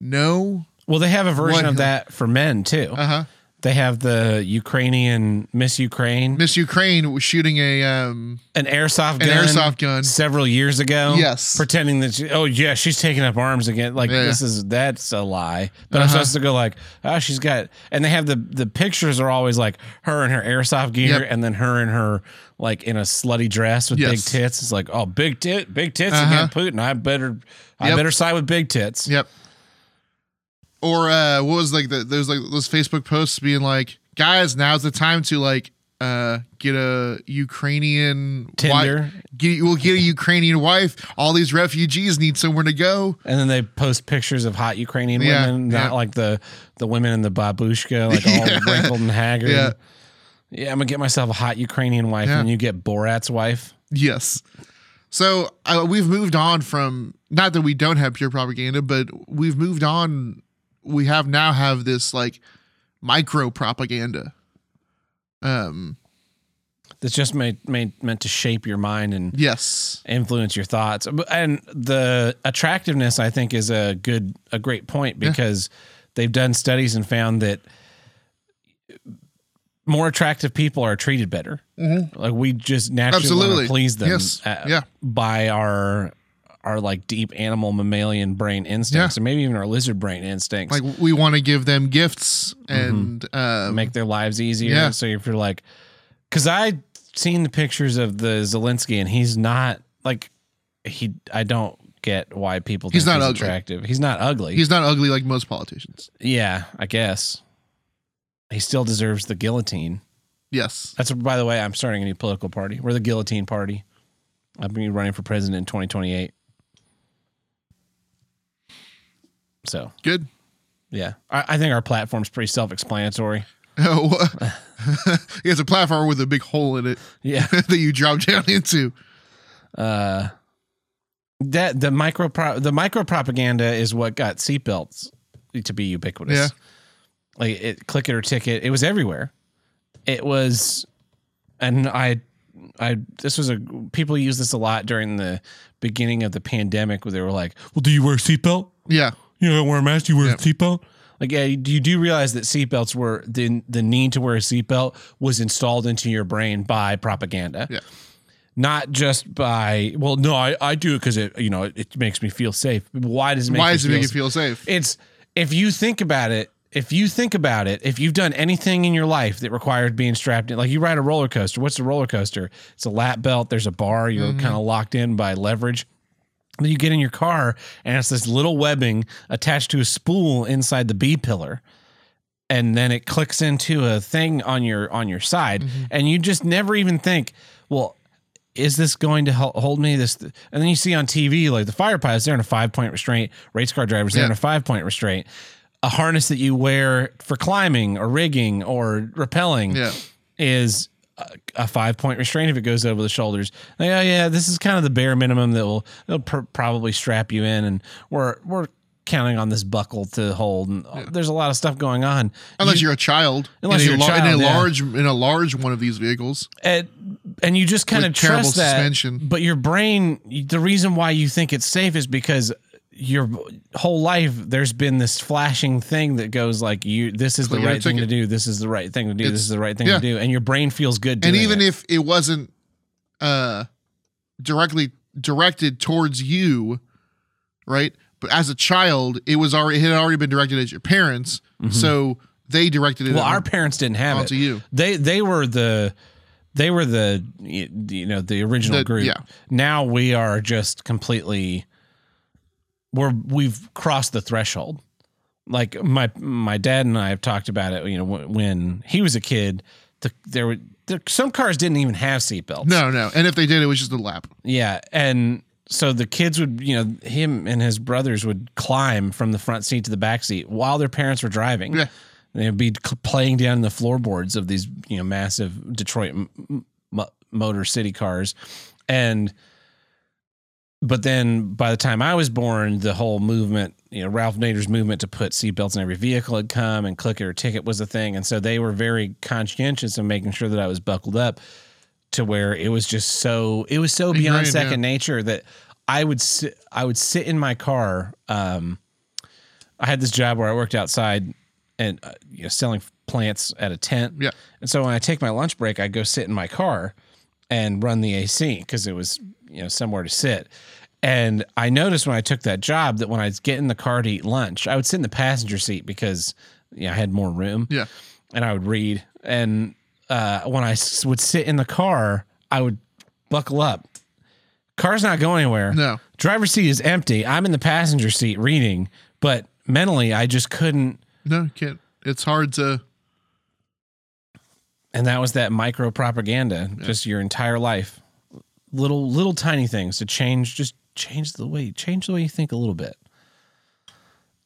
know, Well, they have a version of that for men too. uh huh, they have the Ukrainian Miss Ukraine, Miss Ukraine was shooting a um an airsoft an gun, airsoft gun. several years ago. Yes. pretending that she, oh yeah, she's taking up arms again. Like Yeah. this is that's a lie. But I'm Uh-huh. supposed to go like, oh, she's got, and they have the the pictures are always like her in her airsoft gear, Yep. and then her in her like in a slutty dress with big Yes. tits. It's like, oh, big tit, big tits Uh-huh. again, Putin. I better, I Yep. better side with big tits. Yep. Or uh what was like the there's like those Facebook posts being like, guys, now's the time to like uh get a Ukrainian Tinder. wife. Get we'll get a Ukrainian wife. All these refugees need somewhere to go. And then they post pictures of hot Ukrainian Yeah, women, not like the the women in the babushka, like <laughs> all Yeah. wrinkled and haggard. Yeah. Yeah, I'm gonna get myself a hot Ukrainian wife, Yeah. and you get Borat's wife. Yes. So uh, we've moved on from not that we don't have pure propaganda, but we've moved on. We have now have this like micro propaganda. Um. That's just made, made meant to shape your mind and Yes. influence your thoughts. And the attractiveness, I think, is a good, a great point because they've done studies and found that more attractive people are treated better. Like we just naturally want Absolutely. to please them Yes. uh, Yeah. by our our like deep animal mammalian brain instincts, Yeah. or maybe even our lizard brain instincts. Like we want to give them gifts and um, Mm-hmm. make their lives easier. Yeah. So if you're like, because I seen the pictures of the Zelensky, and he's not like he. I don't get why people. He's not he's ugly. attractive. He's not ugly. he's not ugly like most politicians. yeah, I guess he still deserves the guillotine. Yes. That's by the way, I'm starting a new political party. We're the Guillotine Party. I'm going to be running for president in 2028. So Good. yeah, I, I think our platform's pretty self-explanatory. <laughs> Oh, it's <laughs> a platform with a big hole in it <laughs> Yeah, that you drop down into. uh, that the micro pro, the micro propaganda is what got seatbelts to be ubiquitous. Yeah. like it, click it or ticket. It was everywhere. It was, and I, I this was a people use this a lot during the beginning of the pandemic where they were like, "Well, do you wear a seatbelt? Yeah. You don't wear a mask. You wear Yeah. a seatbelt." Like, yeah, you, you do realize that seatbelts were the the need to wear a seatbelt was installed into your brain by propaganda. Yeah. Not just by well, no, I, I do it because it you know it, it makes me feel safe. Why does it make Why does it make you feel safe? It's if you think about it, if you think about it, if you've done anything in your life that required being strapped in, like you ride a roller coaster, what's a roller coaster? It's a lap belt, there's a bar, you're mm-hmm. kind of locked in by leverage. Then you get in your car and it's this little webbing attached to a spool inside the B pillar. And then it clicks into a thing on your on your side, mm-hmm. and you just never even think, well, is this going to hold me? This, and then you see on TV like the fire pilots, they're in a five point restraint. Race car drivers, they're in a five point restraint. A harness that you wear for climbing or rigging or rappelling Yeah. is a, a five point restraint if it goes over the shoulders. Like, oh yeah, this is kind of the bare minimum that will it'll pr- probably strap you in, and we're we're counting on this buckle to hold. And uh, there's a lot of stuff going on. Unless You- are a child. Unless in you're a a, lar- in a yeah. large in a large one of these vehicles. and, and you just kind With of trust that. suspension. But your brain, the reason why you think it's safe is because your whole life there's been this flashing thing that goes like you this is the right thing to do this is the right thing to do It's- this is the right thing yeah. to do and your brain feels good doing and even it. if it wasn't uh directly directed towards you, right? But as a child, it was already it had already been directed at your parents, so they directed it Mm-hmm. well on- our parents didn't have onto to you. they they were the they were the you know the original The- group yeah. now we are just completely we're we've crossed the threshold like my my dad and I have talked about it you know when, he was a kid the, there were there, some cars didn't even have seatbelts No, no. And if they did, it was just a lap. yeah and so the kids would you know him and his brothers would climb from the front seat to the back seat while their parents were driving Yeah. They'd be playing down in the floorboards of these, you know, massive Detroit m- m- Motor City cars, and but then by the time I was born, the whole movement, you know, Ralph Nader's movement to put seatbelts in every vehicle had come, and click it or ticket was a thing, and so they were very conscientious of making sure that I was buckled up to where it was just so it was so beyond second nature that I would sit I would sit in my car. Um, I had this job where I worked outside and uh, you know selling plants at a tent. Yeah. And so when I take my lunch break, I go sit in my car and run the AC because it was you know somewhere to sit. And I noticed when I took that job that when I'd get in the car to eat lunch, I would sit in the passenger seat because you know, I had more room Yeah. and I would read. And uh, when I s- would sit in the car, I would buckle up. Car's not going anywhere. No. Driver's seat is empty. I'm in the passenger seat reading, but mentally I just couldn't. No, you can't. It's hard to. And that was that micro propaganda, just your entire life. Little, little tiny things to change, just change the way, change the way you think a little bit.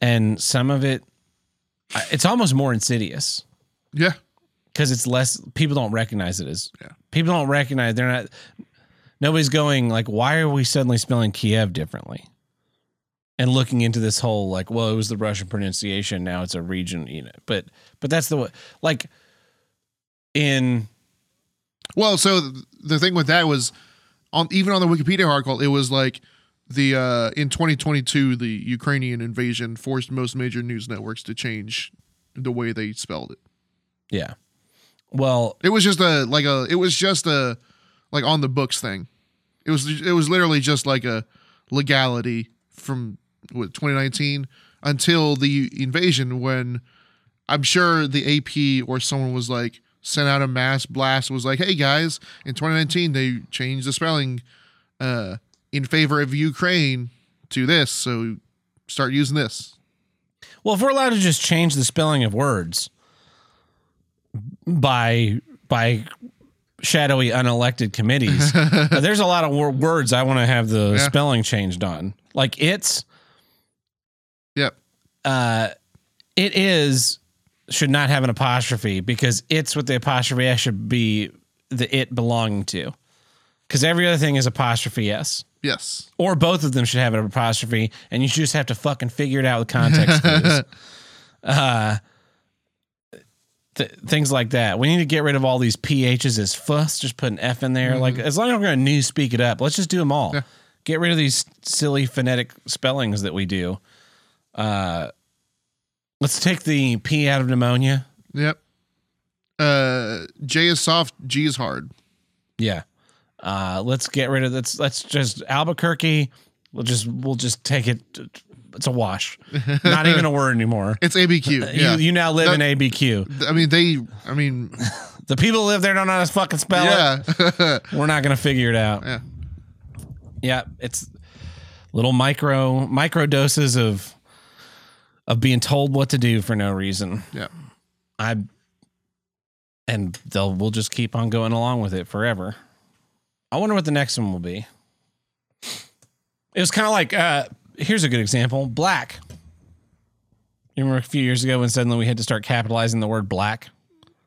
And some of it, it's almost more insidious. Yeah. because it's less people don't recognize it as Yeah. people don't recognize they're not nobody's going like why are we suddenly spelling kiev differently and looking into this whole like well it was the russian pronunciation now it's a region you know but but that's the way like in Well, so the thing with that was, on even on the Wikipedia article, it was like the uh, in 2022 the Ukrainian invasion forced most major news networks to change the way they spelled it. yeah well It was just a like a it was just a like on the books thing. It was it was literally just like a legality from what 2019 until the invasion when I'm sure the AP or someone was like sent out a mass blast was like, "Hey guys, in 2019 they changed the spelling uh in favor of Ukraine to this, so start using this." Well, if we're allowed to just change the spelling of words by by shadowy unelected committees. <laughs> There's a lot of wor- words I want to have the Yeah. spelling changed on. Like it's Yep. uh it is should not have an apostrophe because it's what the apostrophe s should be the it belonging to. Cuz every other thing is apostrophe s. Yes. Or both of them should have an apostrophe, and you just have to fucking figure it out with context <laughs> clues. Uh, th- things like that. We need to get rid of all these phs as fuss. Just put an f in there. Like as long as we're gonna new speak it up, let's just do them all. Yeah. Get rid of these silly phonetic spellings that we do. Uh, let's take the p out of pneumonia. Yep. Uh, J is soft, G is hard. Yeah. Uh, let's get rid of let's let's just Albuquerque. We'll just we'll just take it. It's a wash. Not even a <laughs> word anymore. It's ABQ. Yeah. You you now live That- in ABQ. I mean, they. I mean, <laughs> The people who live there don't know how to fucking spell it. yeah. <laughs> We're not gonna figure it out. Yeah. Yeah, it's little micro micro doses of of being told what to do for no reason. yeah. I and they'll we'll just keep on going along with it forever. I wonder what the next one will be. It was kind of like uh here's a good example, black. You remember a few years ago when suddenly we had to start capitalizing the word black?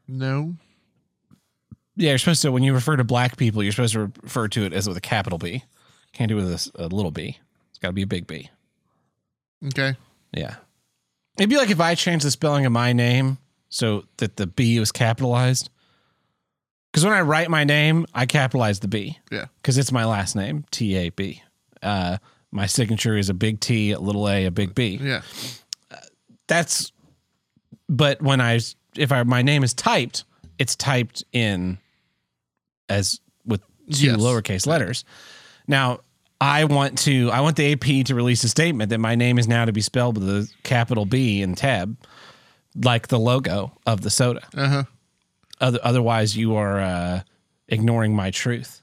No. Yeah, you're supposed to when you refer to black people, you're supposed to refer to it as with a capital B. Can't do it with a little b. It's got to be a big B. Okay. Yeah. It'd be like if I changed the spelling of my name so that the B was capitalized. Because when I write my name, I capitalize the B. Yeah. Because it's my last name, T A B. Uh, my signature is a big T, a little A, a big B. Yeah. That's, but when I, if I, my name is typed, it's typed in as with two Yes. lowercase letters. Now, I want to, I want the AP to release a statement that my name is now to be spelled with a capital B in tab, like the logo of the soda. Uh huh. Other, otherwise, you are uh, ignoring my truth.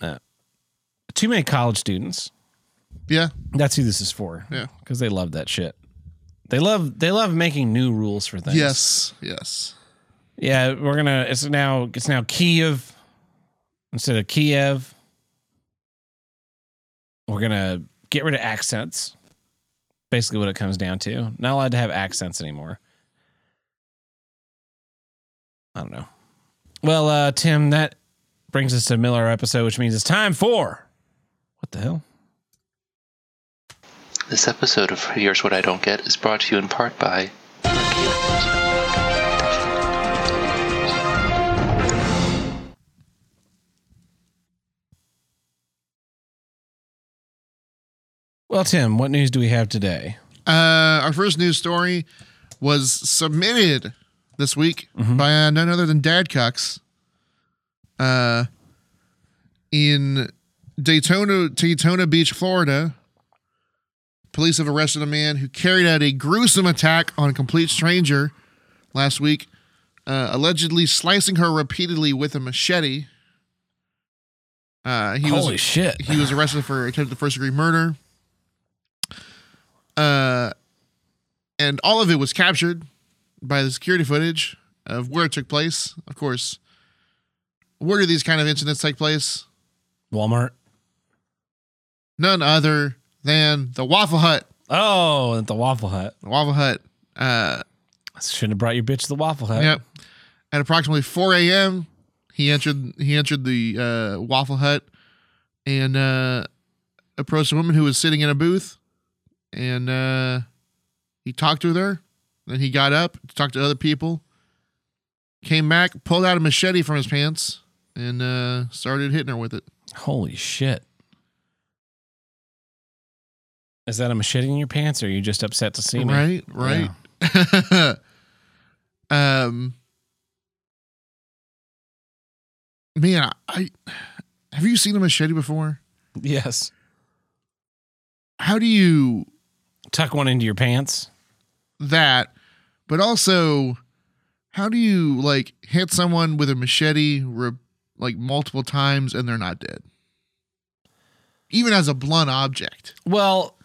Uh, too many college students. Yeah. That's who this is for. Yeah. because they love that shit. They love they love making new rules for things. Yes. Yes. Yeah, we're gonna. It's now it's now Kiev instead of Kiev. We're gonna get rid of accents. Basically, what it comes down to. Not allowed to have accents anymore. I don't know. Well, uh, Tim, that brings us to Miller episode, which means it's time for what the hell? This episode of Here's What I Don't Get is brought to you in part by. Well, Tim, what news do we have today? Uh, our first news story was submitted this week by uh, none other than Dad Cucks. Uh, in Daytona, Daytona Beach, Florida, police have arrested a man who carried out a gruesome attack on a complete stranger last week, uh, allegedly slicing her repeatedly with a machete. Uh, he Holy was shit! he was arrested for attempted first degree murder. Uh, and all of it was captured by the security footage of where it took place. Of course, where do these kind of incidents take place? Walmart. None other than the Waffle Hut. Oh, at the Waffle Hut. The Waffle Hut. Uh, Shouldn't have brought your bitch to the Waffle Hut. yep. At approximately 4 a.m., he entered. He entered the uh, Waffle Hut and uh, approached a woman who was sitting in a booth, and uh, he talked to her. Then he got up to talk to other people. Came back, pulled out a machete from his pants, and uh, started hitting her with it. Holy shit. Is that a machete in your pants or are you just upset to see me? Right, right. <laughs> um, man, I have you seen a machete before? Yes. How do you Tuck one into your pants. that? But also, how do you like hit someone with a machete re- like multiple times and they're not dead? Even as a blunt object. Well,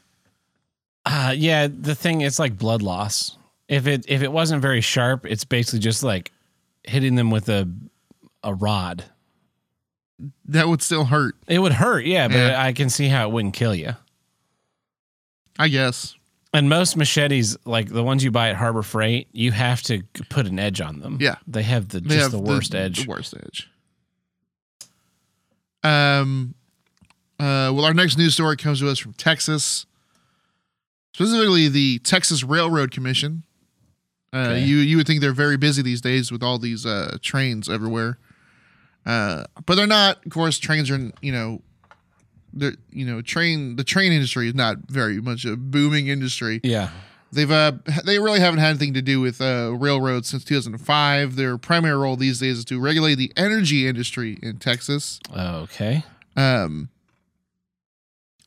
uh, yeah, the thing it's like blood loss. If it if it wasn't very sharp, it's basically just like hitting them with a a rod. That would still hurt, It would hurt, yeah, but Yeah. I can see how it wouldn't kill you. I guess. And most machetes, like the ones you buy at Harbor Freight, you have to put an edge on them. Yeah. they have the They just have the worst edge. The worst edge. Um, uh, well, our next news story comes to us from Texas, specifically the Texas Railroad Commission. Uh, Okay. You you would think they're very busy these days with all these uh, trains everywhere, uh, but they're not. Of course, trains are you know, the you know train the train industry is not very much a booming industry. Yeah, They've uh they really haven't had anything to do with uh railroads since 2005. Their primary role these days is to regulate the energy industry in Texas. okay. Um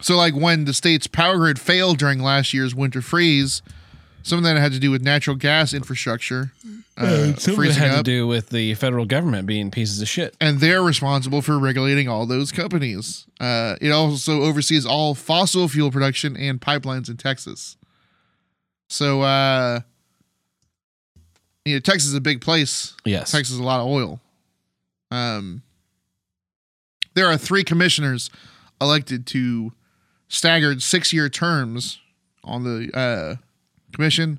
so like when the state's power grid failed during last year's winter freeze, some of that had to do with natural gas infrastructure uh, Some of it had to do with the federal government being pieces of shit. and they're responsible for regulating all those companies. Uh, it also oversees all fossil fuel production and pipelines in Texas. So, uh, you know, Texas is a big place. Yes. Texas is a lot of oil. Um, there are three commissioners elected to staggered six-year terms on the uh, commission.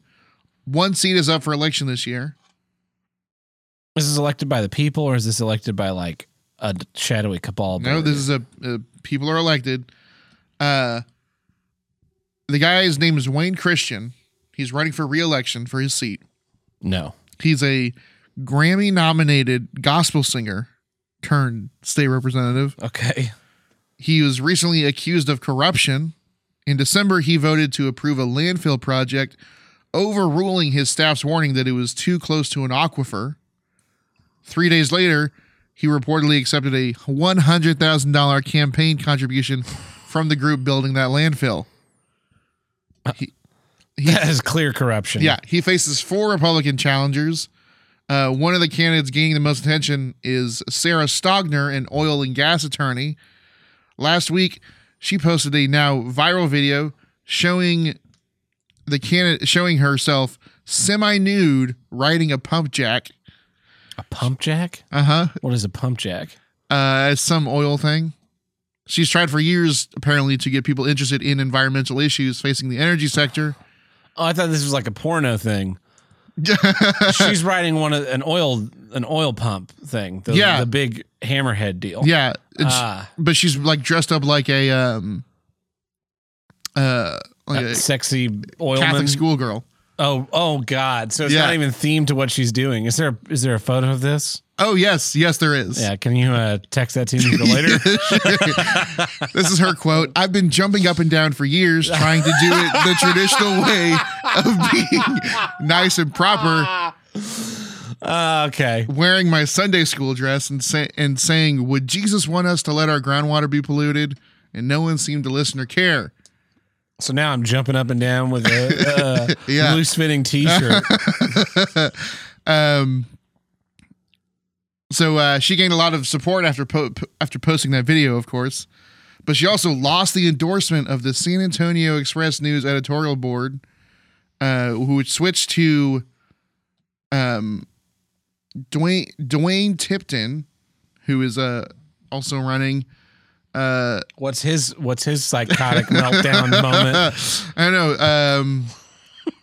One seat is up for election this year. Is this elected by the people or is this elected by like a shadowy cabal? No, this is a, a people are elected. Uh, the guy's name is Wayne Christian. He's running for re-election for his seat. no. He's a Grammy nominated gospel singer turned state representative. Okay. He was recently accused of corruption. In December, he voted to approve a landfill project, overruling his staff's warning that it was too close to an aquifer. Three days later, he reportedly accepted a $100,000 campaign contribution from the group building that landfill. He, <laughs> he, That is clear corruption. yeah, he faces four Republican challengers. Uh, one of the candidates gaining the most attention is Sarah Stogner, an oil and gas attorney. Last week, she posted a now viral video showing the candidate showing herself semi-nude riding a pump jack. A pump jack? Uh huh. What is a pump jack? Uh, some oil thing. She's tried for years, apparently, to get people interested in environmental issues facing the energy sector. Oh, I thought this was like a porno thing. <laughs> She's riding one of an oil an oil pump thing. The, Yeah. the big hammerhead deal. Yeah, Ah. but she's like dressed up like a um uh like A sexy oilman. Catholic schoolgirl. Oh, oh God! So it's Yeah. not even themed to what she's doing. Is there? Is there a photo of this? Oh yes, yes there is. Yeah. Can you uh, text that to me later? <laughs> This is her quote. I've been jumping up and down for years trying to do it the traditional way of being nice and proper, Uh, okay. wearing my Sunday school dress and say and saying, "Would Jesus want us to let our groundwater be polluted?" And no one seemed to listen or care. So now I'm jumping up and down with a <laughs> uh, Yeah. loose fitting T-shirt. <laughs> Um, so uh, she gained a lot of support after po- po- after posting that video, of course, but she also lost the endorsement of the San Antonio Express News editorial board, uh, who switched to um, Dwayne Dwayne Tipton, who is uh, also running. Uh, What's his What's his psychotic <laughs> meltdown moment? <laughs> I don't know. Um,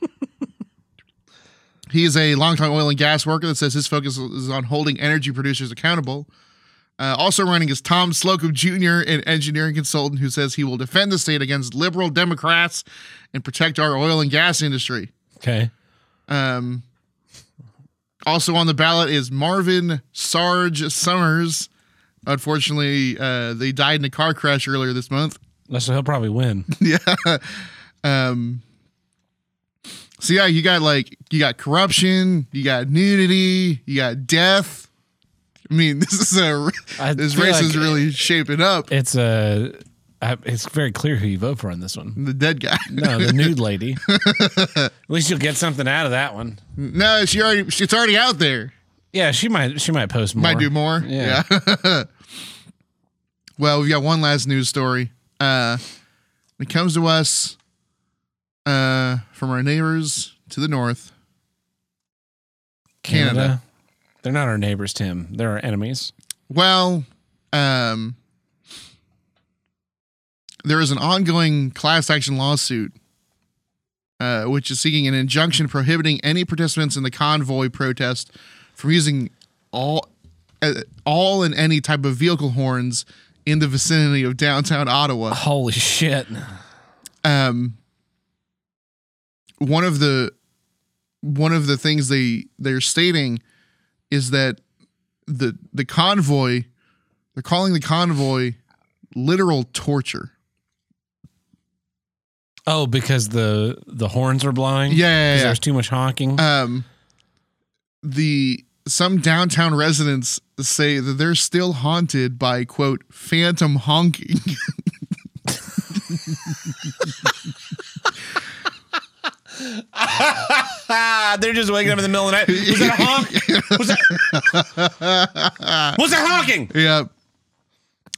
<laughs> he is a longtime oil and gas worker that says his focus is on holding energy producers accountable. Uh, also running is Tom Slocum Jr., an engineering consultant who says he will defend the state against liberal Democrats and protect our oil and gas industry. Okay. Um, also on the ballot is Marvin Sarge Summers. Unfortunately, uh, they died in a car crash earlier this month. So he'll probably win. <laughs> yeah. Um so yeah, you got like you got corruption, you got nudity, you got death. I mean, <laughs> this is a I this race like is really shaping up. It's a. Uh, it's very clear who you vote for on this one. The dead guy. No, the <laughs> nude lady. At least you'll get something out of that one. no, she already it's already out there. Yeah, she might. She might post more. Might do more. Yeah. Yeah. <laughs> well, we've got one last news story. Uh it comes to us uh from our neighbors to the north Canada. They're not our neighbors, Tim. They're our enemies. Well, um, there is an ongoing class action lawsuit, uh, which is seeking an injunction prohibiting any participants in the convoy protest from using all, uh, all and any type of vehicle horns in the vicinity of downtown Ottawa. Holy shit. um one of the one of the things they they're stating is that the the convoy they're calling the convoy literal torture. Oh, because the the horns were blowing? Yeah, yeah, 'Cause yeah. There's too much honking. Um the some downtown residents say that they're still haunted by quote phantom honking. Ah, <laughs> <laughs> they're just waking up in the middle of the night. Was that a honk? <laughs> Was that, was that honking? yeah.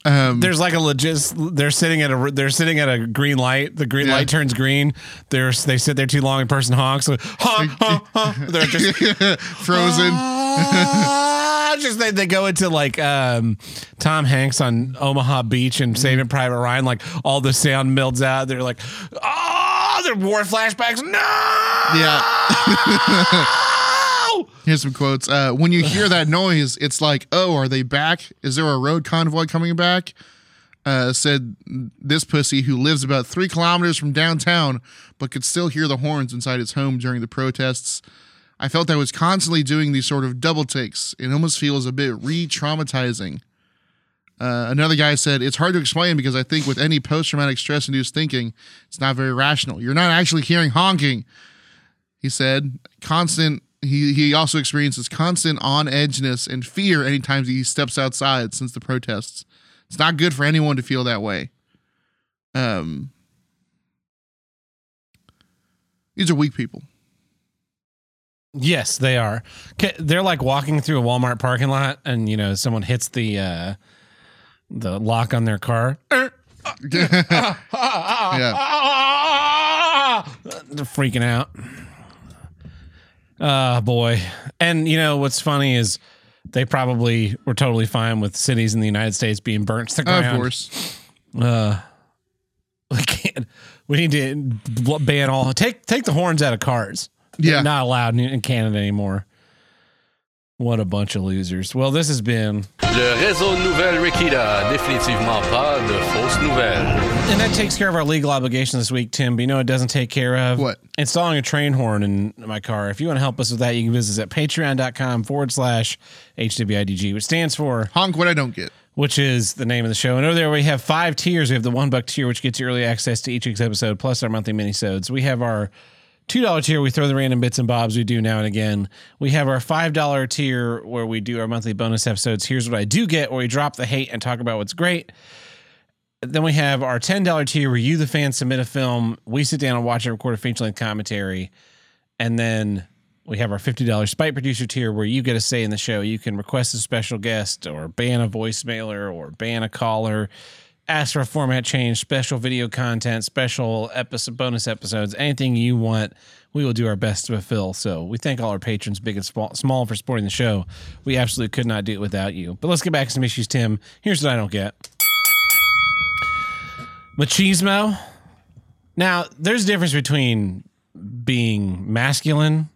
Um There's like a legit. They're sitting at a. They're sitting at a green light. The green Yeah. light turns green. They're they sit there too long. And person honks. So, honk, honk, honk. They're just <laughs> frozen. Ah, just they, they go into like um, Tom Hanks on Omaha Beach and Saving Private Ryan. Like all the sound melts out. They're like, oh, they're war flashbacks. No. Yeah. <laughs> Here's some quotes. Uh, when you hear that <laughs> noise, it's like, oh, are they back? Is there a road convoy coming back? Uh, said this pussy who lives about three kilometers from downtown, but could still hear the horns inside his home during the protests. I felt I was constantly doing these sort of double takes. It almost feels a bit re traumatizing. Uh, another guy said, It's hard to explain because I think with any post traumatic stress induced thinking, it's not very rational. You're not actually hearing honking. He said, constant. He, he also experiences constant on edgeness and fear anytime he steps outside since the protests. It's not good for anyone to feel that way. Um, these are weak people. Yes, they are. They're like walking through a Walmart parking lot, and you know someone hits the uh, the lock on their car. <laughs> They're freaking out. Oh boy. And you know what's funny is they probably were totally fine with cities in the United States being burnt to the ground. Of course. Uh <laughs> we can't we need to ban all take take the horns out of cars. They're Yeah. not allowed in- in Canada anymore. What a bunch of losers. Well, this has been Le réseau Nouvelle Rikita, définitivement pas de fausses nouvelles. And that takes care of our legal obligation this week, Tim. But you know it doesn't take care of? What? Installing a train horn in my car. If you want to help us with that, you can visit us at patreon.com forward slash HWIDG, which stands for, Honk what I don't get. which is the name of the show. And over there, we have five tiers. We have the one buck tier, which gets you early access to each week's episode, plus our monthly minisodes. We have our $2 tier, we throw the random bits and bobs we do now and again. We have our $5 tier where we do our monthly bonus episodes. Here's what I do get, where we drop the hate and talk about what's great. Then we have our $10 tier where you, the fan, submit a film. We sit down and watch it, record a feature length commentary. And then we have our $50 Spite Producer tier where you get a say in the show. You can request a special guest or ban a voicemailer or ban a caller, ask for a format change, special video content, special episode, bonus episodes, anything you want. We will do our best to fulfill. So we thank all our patrons, big and small, small for supporting the show. We absolutely could not do it without you. But let's get back to some issues, Tim. Here's what I don't get. Machismo. Now, there's a difference between being masculine,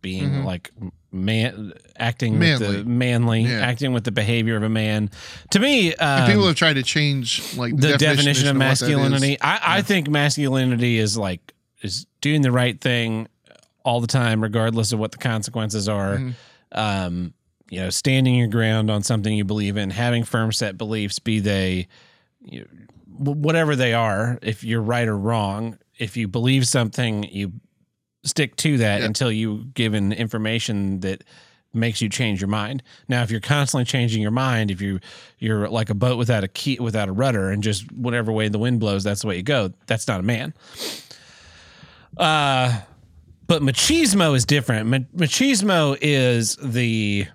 being mm-hmm. like man, acting with Manly. the manly, Yeah. acting with the behavior of a man. To me, um, People have tried to change like the definition of what that is. masculinity. I, I think masculinity is like is doing the right thing all the time, regardless of what the consequences are. Mm-hmm. Um, you know, standing your ground on something you believe in, having firm set beliefs, be they you wh- whatever they are. If you're right or wrong, if you believe something, you stick to that Yeah. until you given information that makes you change your mind. Now, if you're constantly changing your mind, if you you're like a boat without a key, without a rudder, and just whatever way the wind blows, that's the way you go. That's not a man. Uh, but machismo is different. Machismo is the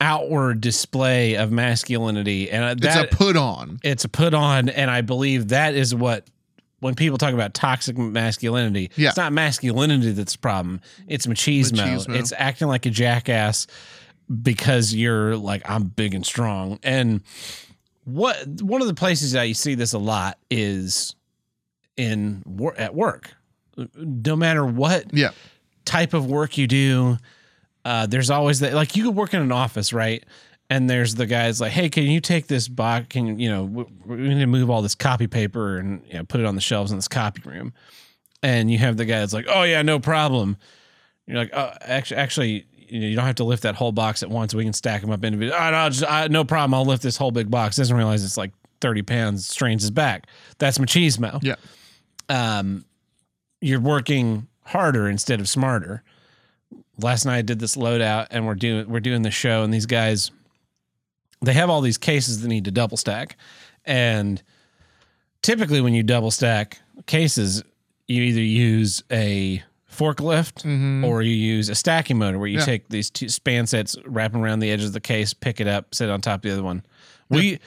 outward display of masculinity, and uh, It's a put on. it's a put on, and I believe that is what when people talk about toxic masculinity, Yeah. it's not masculinity that's the problem. It's machismo. Machismo. It's acting like a jackass because you're like I'm big and strong. And what one of the places that you see this a lot is in at work. No matter what Yeah. type of work you do, uh, there's always that. Like you could work in an office, right? And there's the guys like, hey, can you take this box? Can you, you know, we, we need to move all this copy paper and you know, put it on the shelves in this copy room. And you have the guy that's like, oh yeah, no problem. You're like, oh, actually, actually, you, know, you don't have to lift that whole box at once. We can stack them up individually. Oh, no, just, I, no problem. I'll lift this whole big box. Doesn't realize it's like 30 pounds. Strains his back. That's machismo Yeah. um, you're working harder instead of smarter. Last night I did this loadout and we're doing we're doing the show and these guys they have all these cases that need to double stack. And typically when you double stack cases, you either use a forklift or you use a stacking motor where you Yeah. take these two span sets, wrap them around the edges of the case, pick it up, sit it on top of the other one. We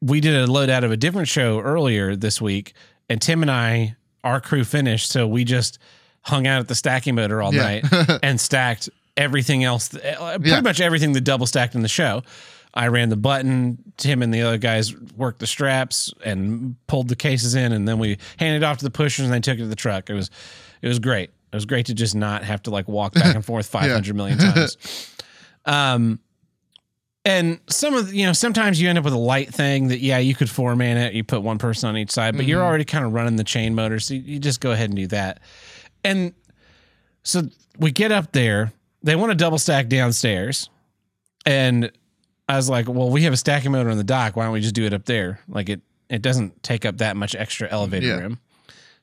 we did a load out of a different show earlier this week, and Tim and I, our crew finished, so we just hung out at the stacking motor all Yeah. night <laughs> and stacked everything else, uh, pretty much everything that double stacked in the show. I ran the button. Tim and the other guys worked the straps and pulled the cases in, and then we handed it off to the pushers, and they took it to the truck. It was, it was great. It was great to just not have to like walk back and <laughs> forth five hundred million times. <laughs> Um, and some of the- you know sometimes you end up with a light thing that yeah you could four man it you put one person on each side but you're already kind of running the chain motor so you just go ahead and do that and so we get up there they want to double stack downstairs and i was like well we have a stacking motor on the dock why don't we just do it up there like it it doesn't take up that much extra elevator Yeah. room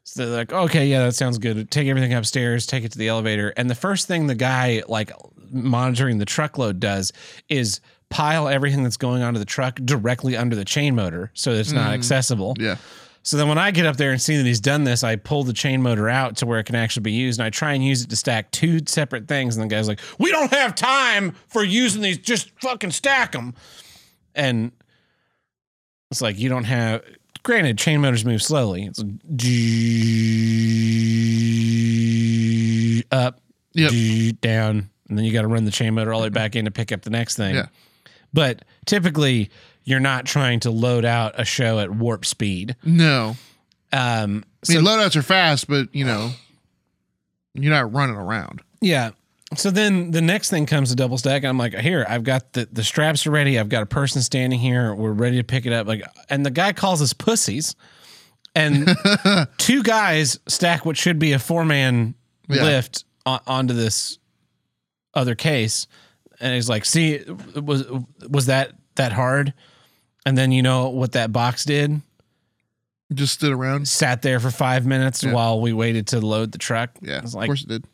so they're like, okay, yeah, that sounds good. Take everything upstairs, take it to the elevator. And the first thing the guy like monitoring the truckload does is pile everything that's going onto the truck directly under the chain motor so it's not mm. accessible. Yeah. So then when I get up there and see that he's done this, I pull the chain motor out to where it can actually be used and I try and use it to stack two separate things. And the guy's like, we don't have time for using these. Just fucking stack them. And it's like, you don't have, granted, chain motors move slowly. It's G up, Yep. Down. And then you got to run the chain motor all the way back in to pick up the next thing. Yeah. But typically, you're not trying to load out a show at warp speed. No. Um, I so mean, loadouts are fast, but you know, you're not running around. yeah. So then the next thing comes to double stack, and I'm like, here, I've got the the straps are ready. I've got a person standing here. We're ready to pick it up. Like, and the guy calls us pussies, and <laughs> two guys stack what should be a four man Yeah. lift on, onto this other case, and he's like, see, was was that that hard? And then you know what that box did? Just stood around. sat there for five minutes Yeah. while we waited to load the truck. Yeah. it's of like course it did.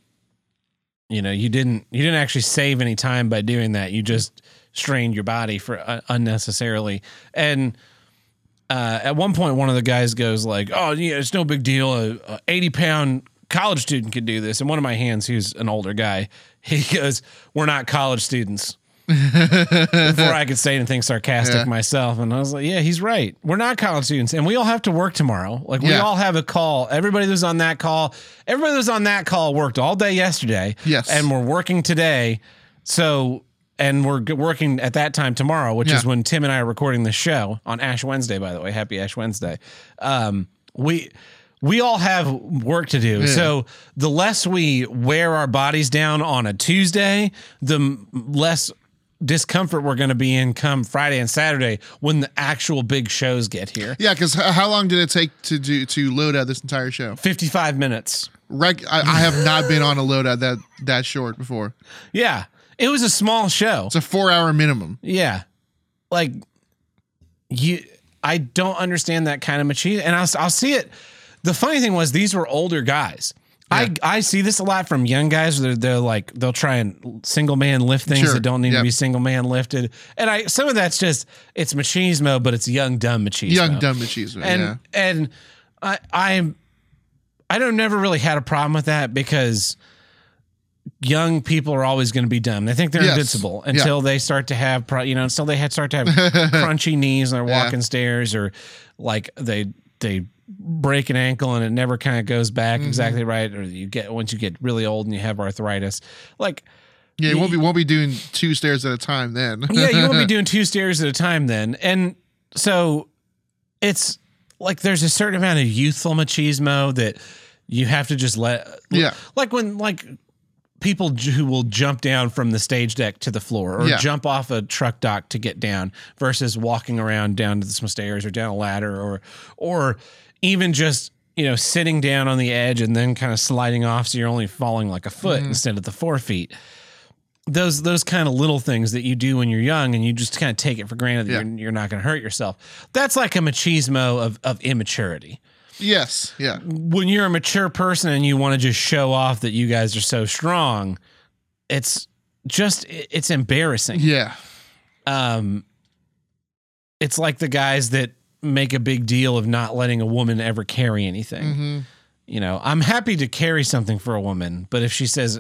you know you didn't you didn't actually save any time by doing that. You just strained your body for uh, unnecessarily. And uh, at one point, one of the guys goes like, "Oh, yeah, it's no big deal. A, a eighty pound college student could do this." And one of my hands, who's an older guy, <laughs> he goes, "We're not college students." <laughs> Before I could say anything sarcastic Yeah. myself, and I was like, "Yeah, he's right. We're not college students, and we all have to work tomorrow. Like we Yeah. all have a call. Everybody that was on that call, everybody that was on that call worked all day yesterday. Yes. and we're working today. So, and we're working at that time tomorrow, which is when Tim and I are recording this show on Ash Wednesday. By the way, happy Ash Wednesday. Um, we we all have work to do. So the less we wear our bodies down on a Tuesday, the less discomfort we're going to be in come Friday and Saturday when the actual big shows get here. Yeah, because how long did it take to do to load out this entire show? 55 minutes. Rec- I, I have not been on a loadout that that short before. Yeah. It was a small show. It's a four hour minimum. Yeah. Like you I don't understand that kind of machismo and I'll I'll see it. The funny thing was these were older guys. I, I see this a lot from young guys. They're, they're like they'll try and single man lift things Sure. that don't need Yep. to be single man lifted, and I some of that's just it's machismo, but it's young dumb machismo. Young dumb machismo. and yeah. and I I'm I don't never really had a problem with that because young people are always going to be dumb. They think they're Yes. invincible Yeah. until they start to have you know until they start to have <laughs> crunchy knees and they're Yeah. walking stairs or like they they break an ankle and it never kind of goes back Mhm. exactly right, or you get once you get really old and you have arthritis, like Yeah, you won't be won't be doing two stairs at a time then. <laughs> yeah, you won't be <laughs> doing two stairs at a time then. And so it's like there's a certain amount of youthful machismo that you have to just let. Yeah. Like when like people who will jump down from the stage deck to the floor or Yeah. jump off a truck dock to get down versus walking around down to some stairs or down a ladder or or even just you know sitting down on the edge and then kind of sliding off so you're only falling like a foot instead of the four feet those those kind of little things that you do when you're young and you just kind of take it for granted that Yeah. you're, you're not going to hurt yourself that's like a machismo of, of immaturity yes. Yeah. when you're a mature person and you want to just show off that you guys are so strong it's just it's embarrassing Yeah. um it's like the guys that make a big deal of not letting a woman ever carry anything hmm you know i'm happy to carry something for a woman but if she says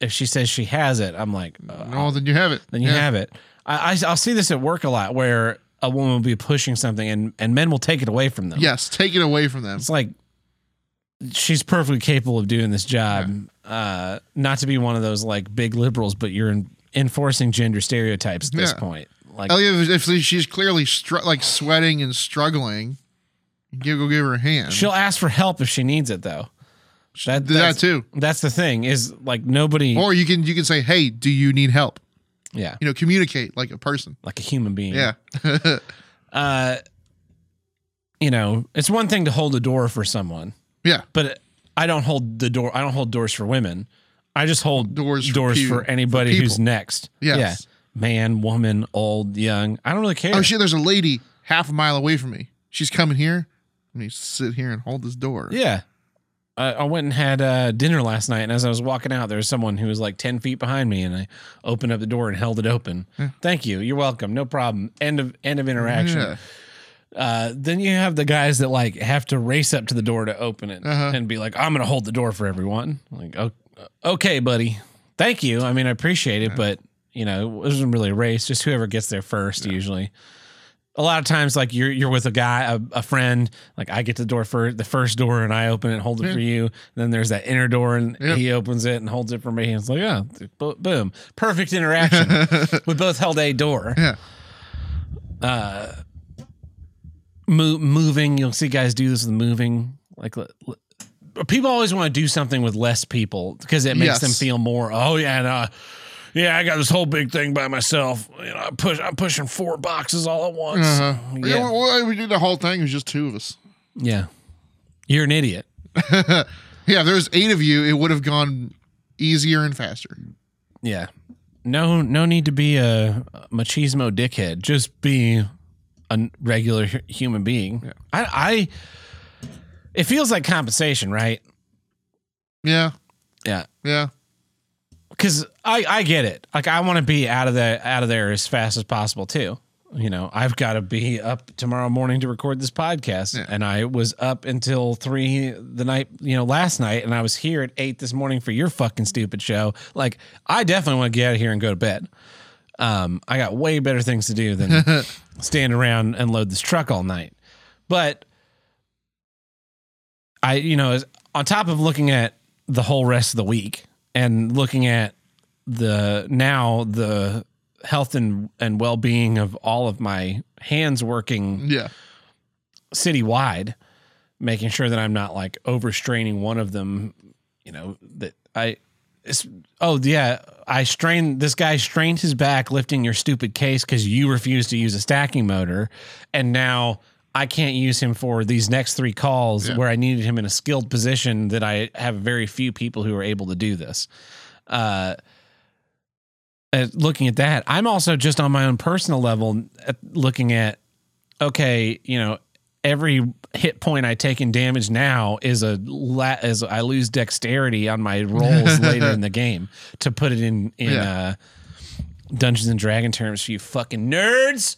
if she says she has it i'm like uh, Oh, then you have it. then you Yeah. have it I, I i'll see this at work a lot where a woman will be pushing something and and men will take it away from them Yes, take it away from them. it's like she's perfectly capable of doing this job uh not to be one of those like big liberals but you're in, enforcing gender stereotypes at this Yeah. point like Oh yeah, if if she's clearly str- like sweating and struggling, you go give her a hand. she'll ask for help if she needs it though that, do that too. that's the thing is like nobody Or you can you can say, "Hey, do you need help?" yeah You know, communicate like a person. like a human being Yeah. <laughs> uh you know it's one thing to hold a door for someone yeah. but I don't hold the door. I don't hold doors for women. I just hold Doors for doors peop- for anybody for who's next. Yes. Yeah, man, woman, old, young. I don't really care. Oh shit, there's a lady half a mile away from me. She's coming here. Let me sit here and hold this door. Yeah. I, I went and had uh, dinner last night, and as I was walking out, there was someone who was like ten feet behind me, and I opened up the door and held it open. Thank you. You're welcome. No problem. End of end of interaction. Yeah. Uh, then you have the guys that like have to race up to the door to open it Uh-huh. and be like, "I'm going to hold the door for everyone." Like, okay, buddy, thank you. I mean, I appreciate it, but you know, it wasn't really a race. Just whoever gets there first, usually. A lot of times, like you're you're with a guy, a, a friend. Like I get the door for the first door, and I open it, and hold it for you. then there's that inner door, and Yep. he opens it and holds it for me. And it's like, oh, boom, perfect interaction. <laughs> we both held a door Yeah. Uh, mo- moving. You'll see guys do this with moving. Like l- l- people always want to do something with less people because it makes Yes. them feel more. Oh yeah, no, yeah, I got this whole big thing by myself. You know, I push. I'm pushing four boxes all at once. Uh-huh. Yeah, Yeah. well, we did the whole thing. It was just two of us. yeah. You're an idiot. <laughs> Yeah, if there was eight of you, it would have gone easier and faster. Yeah. No, no need to be a machismo dickhead. Just be a regular human being. I, I. It feels like compensation, right? Yeah. Yeah. Yeah. Because I I get it. Like I want to be out of the out of there as fast as possible too. You know, I've got to be up tomorrow morning to record this podcast, Yeah. and I was up until three the night you know last night, and I was here at eight this morning for your fucking stupid show. Like I definitely want to get out of here and go to bed. Um, I got way better things to do than <laughs> stand around and load this truck all night. But I, you know, on top of looking at the whole rest of the week and looking at the now the health and, and well being of all of my hands working Yeah. citywide, making sure that I'm not like overstraining one of them. You know that I. It's, oh yeah, I strained. This guy strained his back lifting your stupid case because you refused to use a stacking motor, and now I can't use him for these next three calls Yeah. where I needed him in a skilled position that I have very few people who are able to do this. Uh, uh, looking at that, I'm also just on my own personal level looking at okay, you know, every hit point I take in damage now is a la- as I lose dexterity on my rolls later in the <laughs> game to put it in in Yeah. uh, Dungeons and Dragon terms for you fucking nerds.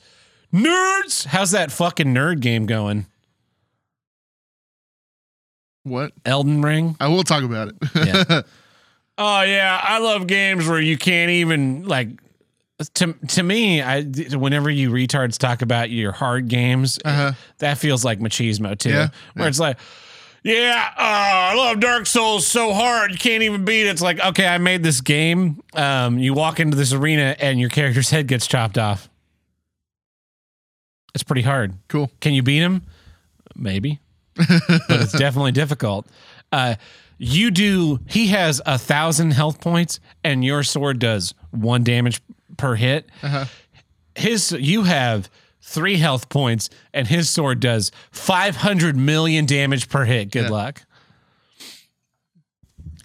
Nerds, how's that fucking nerd game going? What? Elden Ring. I will talk about it. Yeah. <laughs> Oh yeah, I love games where you can't even like to to me, I whenever you retards talk about your hard games, Uh-huh. that feels like machismo too. Yeah, Where it's like, yeah, uh, I love Dark Souls so hard you can't even beat it. It's like, okay, I made this game. Um, you walk into this arena and your character's <laughs> head gets chopped off. It's pretty hard. Cool. Can you beat him? Maybe, but it's definitely difficult. Uh, you do. He has a thousand health points, and your sword does one damage per hit. His you have three health points, and his sword does five hundred million damage per hit. Good Yeah. luck.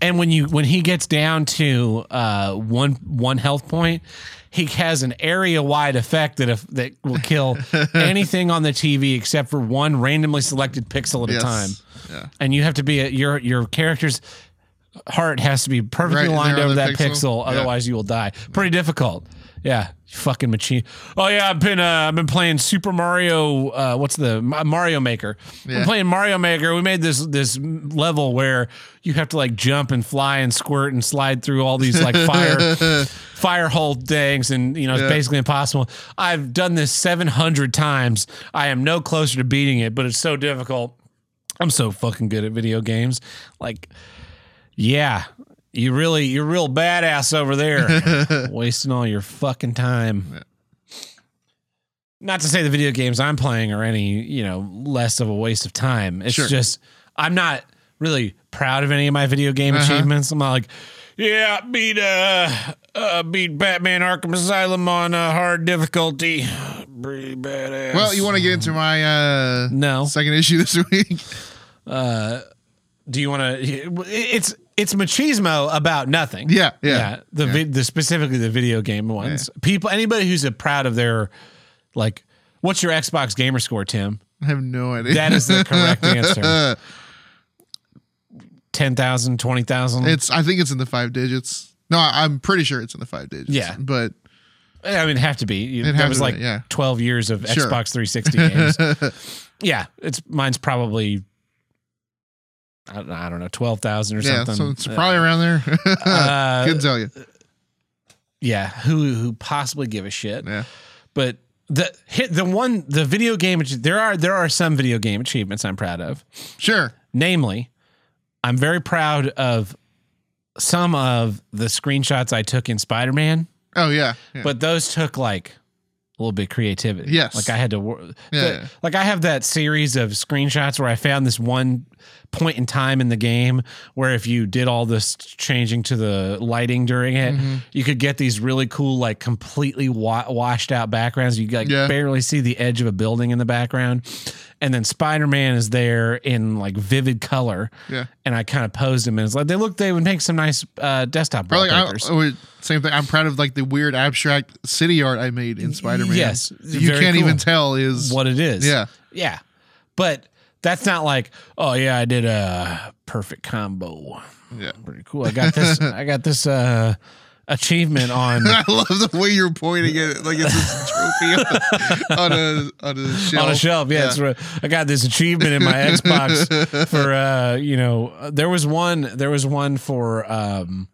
And when you when he gets down to uh, one one health point, he has an area wide effect that if, that will kill <laughs> anything on the TV except for one randomly selected pixel at Yes. a time. Yeah. And you have to be a, your your character's heart has to be perfectly Right in lined over that pixel. pixel, Yeah. otherwise you will die. Pretty difficult. Yeah, fucking machine. Oh yeah, I've been uh, I've been playing Super Mario. Uh, what's the Mario Maker? Yeah. I'm playing Mario Maker. We made this this level where you have to like jump and fly and squirt and slide through all these like fire <laughs> fire hole things, and you know it's Yeah. basically impossible. I've done this 700 times. I am no closer to beating it, but it's so difficult. I'm so fucking good at video games. Like, yeah, you really, you're real badass over there, <laughs> wasting all your fucking time. Not to say the video games I'm playing are any, you know, less of a waste of time. It's Sure. just I'm not really proud of any of my video game Uh-huh. achievements. I'm not like, yeah, beat uh, uh beat Batman Arkham Asylum on uh, hard difficulty. <sighs> Pretty badass. Well, you want to get into my uh, no. second issue this <laughs> week? do you want to it's it's machismo about nothing Yeah, yeah, the, vi- the specifically the video game ones people anybody who's a proud of their like what's your xbox gamer score tim I have no idea. that is the correct <laughs> answer 10000 20000 It's. I think it's in the five digits. No, I- I'm pretty sure it's in the five digits. Yeah. but i mean have to be It'd that was like be, yeah. 12 years of Sure. xbox 360 <laughs> games yeah it's mine's probably I don't, I don't know 12000 or yeah, something so it's probably around there. uh, <laughs> Couldn't tell you. yeah who who possibly give a shit Yeah, but the hit the one the video game there are there are some video game achievements I'm proud of. sure. Namely, I'm very proud of some of the screenshots I took in Spider-Man, Oh yeah, yeah. but those took like a little bit creativity. Yes. like I had to wor- Yeah, yeah. like I have that series of screenshots where I found this one point in time in the game where if you did all this changing to the lighting during it, Mm-hmm. you could get these really cool, like completely wa- washed out backgrounds. You like Yeah. barely see the edge of a building in the background, and then Spider Man is there in like vivid color. Yeah. and I kind of posed him, and it's like they look, they would make some nice uh, desktop Or like I, oh, same thing. I'm proud of like the weird abstract city art I made in Spider-Man. yes, you can't cool. even tell is what it is. Yeah. Yeah. But that's not like, oh yeah, I did a perfect combo. Yeah. Pretty cool. I got this <laughs> I got this uh achievement <laughs> on I love the way you're pointing at it like it's this trophy on a on a shelf. <laughs> on a shelf. Yeah, it's. I got this achievement in my Xbox for <laughs> uh, you know, there was one there was one for um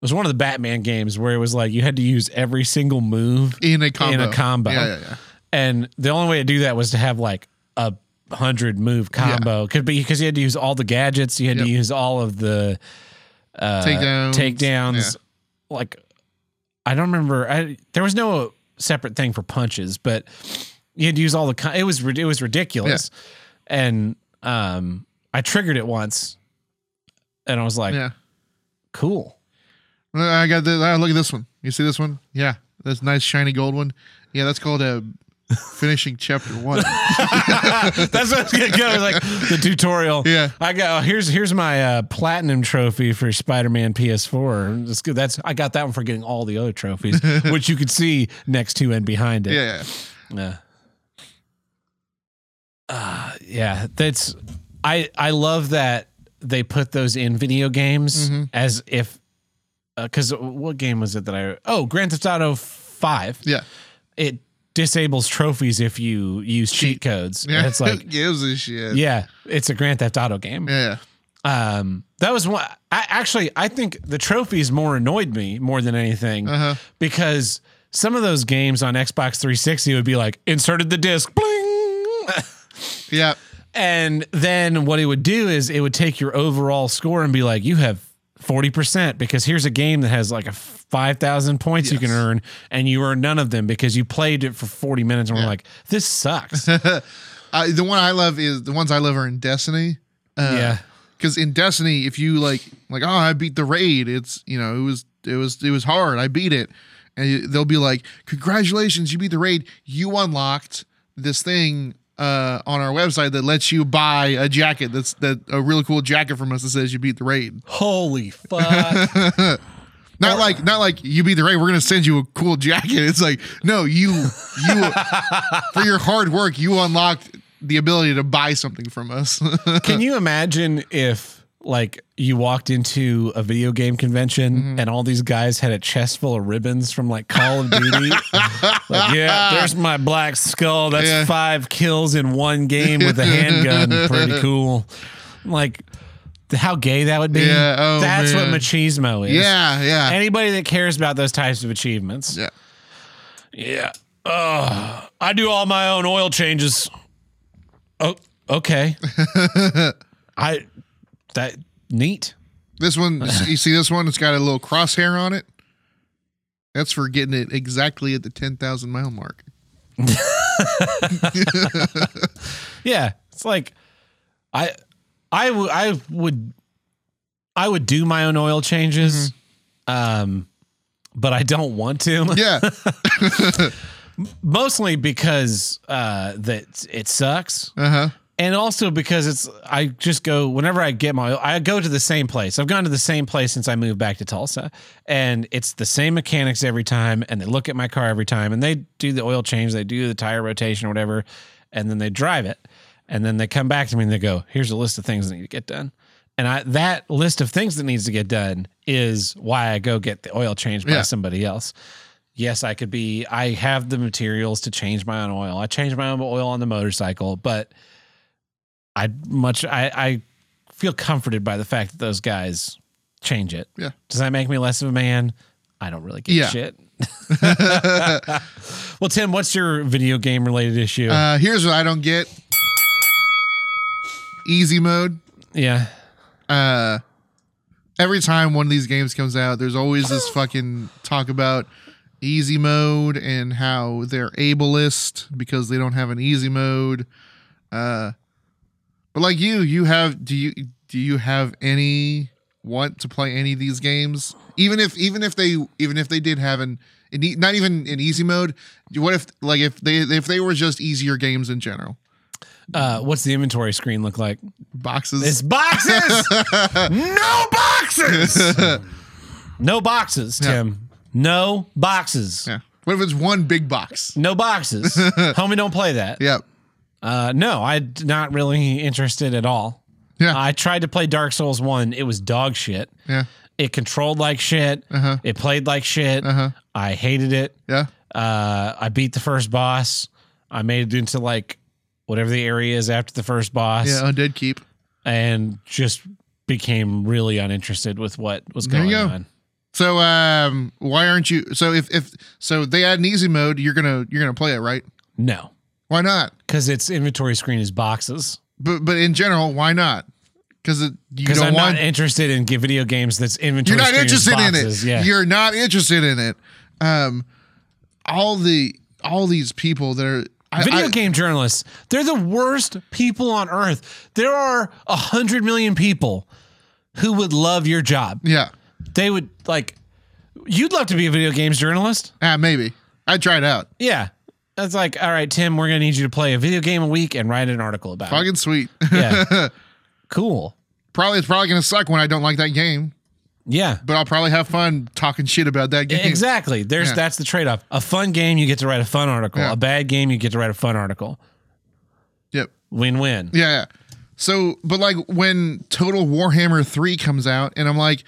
it was one of the Batman games where it was like you had to use every single move in a combo. in a combo. Yeah, yeah, yeah. And the only way to do that was to have like a hundred move combo. Could be because you had to use all the gadgets. You had to use all of the uh, Takedowns. takedowns. Like I don't remember. I there was no separate thing for punches, but you had to use all the. It was it was ridiculous, and um, I triggered it once, and I was like, Yeah. cool. I got this. ah, look at this one. You see this one? Yeah, this nice shiny gold one. Yeah, that's called a finishing chapter one. <laughs> <laughs> That's what gonna go. Like the tutorial. Yeah. I go. Here's here's my uh, platinum trophy for Spider-Man PS4. That's good. That's I got that one for getting all the other trophies, <laughs> which you could see next to and behind it. yeah, yeah. Uh, yeah, that's I I love that they put those in video games Mhm. as if because what game was it that I oh Grand Theft Auto Five Yeah. it disables trophies if you use cheat codes. Yeah. And it's like <laughs> gives a shit. yeah, it's a Grand Theft Auto game. Yeah. Um, that was one. I actually I think the trophies more annoyed me more than anything Uh huh. because some of those games on Xbox 360 would be like inserted the disc, bling. <laughs> Yeah. And then what it would do is it would take your overall score and be like, you have 40% because here's a game that has like a 5,000 points you can earn and you earn none of them because you played it for 40 minutes and we're like, this sucks. <laughs> Uh, the one I love is the ones I love are in Destiny. Uh, yeah. Because in Destiny, if you like, like, oh, I beat the raid. It's you know, it was it was it was hard. I beat it, and they'll be like, congratulations, you beat the raid. You unlocked this thing uh, on our website that lets you buy a jacket. That's that a really cool jacket from us that says you beat the raid. Holy fuck. <laughs> Not like not like you beat the raid. We're gonna send you a cool jacket. It's like no, you you <laughs> for your hard work, you unlocked the ability to buy something from us. <laughs> Can you imagine if like you walked into a video game convention Mm-hmm. and all these guys had a chest full of ribbons from like Call of Duty? <laughs> like, yeah, there's my black skull. That's Yeah. five kills in one game with a handgun. Pretty cool. Like how gay that would be. Yeah, oh, That's man. what machismo is. yeah, yeah, Anybody that cares about those types of achievements. yeah. Yeah. Uh, I do all my own oil changes. Oh, okay. <laughs> I that neat. This one, <laughs> you see this one? It's got a little crosshair on it. That's for getting it exactly at the 10,000 mile mark. <laughs> Yeah, it's like I I would I would I would do my own oil changes. Um but I don't want to. <laughs> Yeah. Mostly because uh that it sucks. Uh huh. and also because it's I just go whenever I get my I go to the same place. I've gone to the same place since I moved back to Tulsa, and it's the same mechanics every time. And they look at my car every time, and they do the oil change, they do the tire rotation or whatever, and then they drive it, and then they come back to me and they go, "Here's a list of things that need to get done." And I that list of things that needs to get done is why I go get the oil changed by Yeah. somebody else. Yes, I could be. I have the materials to change my own oil. I change my own oil on the motorcycle, but I much I, I feel comforted by the fact that those guys change it. Yeah. Does that make me less of a man? I don't really give Yeah. a shit. <laughs> <laughs> well, Tim, what's your video game related issue? Uh, here's what I don't get easy mode. yeah. Uh, every time one of these games comes out, there's always this fucking talk about easy mode and how they're ableist because they don't have an easy mode. Uh, but like you, you have do you do you have any want to play any of these games? Even if even if they even if they did have an, an not even in easy mode, what if like if they if they were just easier games in general? Uh, what's the inventory screen look like? Boxes. It's boxes. <laughs> no boxes. <laughs> no boxes, Tim. No boxes. yeah. What if it's one big box? No boxes. <laughs> Homie, don't play that. Yep. Uh, no, I'm not really interested at all. Yeah. I tried to play Dark Souls 1. It was dog shit. Yeah. It controlled like shit. Uh-huh. It played like shit. Uh-huh. I hated it. Yeah. Uh, I beat the first boss. I made it into like whatever the area is after the first boss Yeah. Undead Keep. and just became really uninterested with what was going go. on. So um why aren't you so if if so they add an easy mode, you're gonna you're gonna play it, right? No, Why not? because its inventory screen is boxes. But but in general, why not? Because you Because don't I'm want not interested in video games that's inventory. you're not interested in it. Yeah. You're not interested in it. Um all the all these people that are Video I- game journalists, they're the worst people on earth. There are a hundred million people who would love your job. Yeah. They would like, you'd love to be a video games journalist. Ah, maybe. I'd try it out. Yeah. That's like, all right, Tim, we're to need you to play a video game a week and write an article about it. Fucking sweet. Yeah. <laughs> Cool. probably it's probably gonna suck when I don't like that game, Yeah. but I'll probably have fun talking shit about that game. Exactly. There's Yeah. that's the trade off. A fun game, you get to write a fun article. Yeah. A bad game, you get to write a fun article. Yep. Win win. Yeah, yeah. So, but like when Total Warhammer 3 comes out, and I'm like,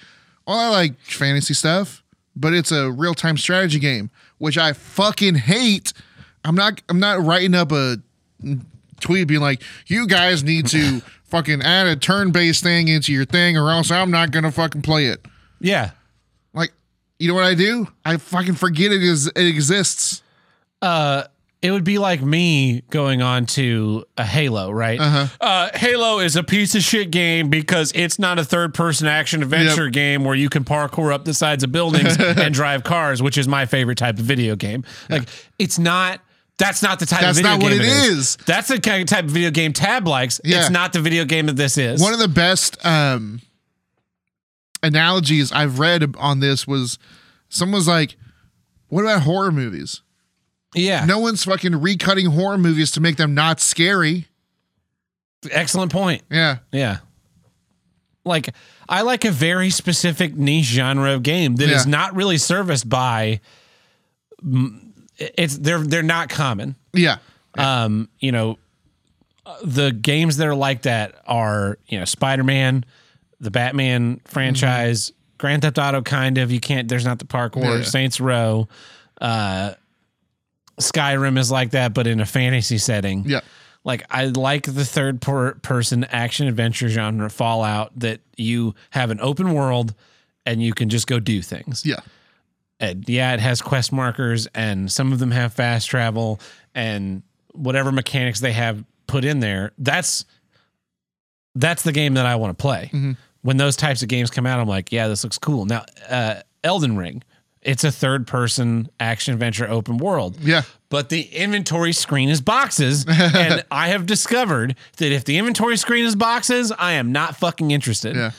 well, I like fantasy stuff, but it's a real time strategy game, which I fucking hate. I'm not, I'm not writing up a tweet being like, you guys need to <laughs> fucking add a turn based thing into your thing, or else I'm not gonna fucking play it. Yeah. Like, you know what I do? I fucking forget it is it exists. Uh, it would be like me going on to a Halo, right? Uh-huh. Uh, Halo is a piece of shit game because it's not a third person action adventure Yep. game where you can parkour up the sides of buildings <laughs> and drive cars, which is my favorite type of video game. Like, it's not. That's not the type That's of video That's not what game it is. That's the kind of type of video game Tad likes. Yeah. It's not the video game that this is. One of the best um, analogies I've read on this was someone was like, "What about horror movies? yeah. No one's fucking recutting horror movies to make them not scary." Excellent point. Yeah, Yeah. Like I like a very specific niche genre of game that is Yeah. not really serviced by mm, it's they're they're not common. yeah, Um, you know, the games that are like that are, you know, Spider-Man, the Batman franchise, Grand Theft Auto kind of, you can't there's not the parkour, Yeah. Saints Row, uh Skyrim is like that but in a fantasy setting. Yeah, like I like the third per- person action adventure genre Fallout that you have an open world and you can just go do things. yeah, And yeah, it has quest markers and some of them have fast travel and whatever mechanics they have put in there. That's that's the game that I want to play. When those types of games come out, I'm like, yeah, this looks cool. Now, uh, Elden Ring, it's a third person action adventure open world yeah. but the inventory screen is boxes. <laughs> and I have discovered that if the inventory screen is boxes, I am not fucking interested. Yeah.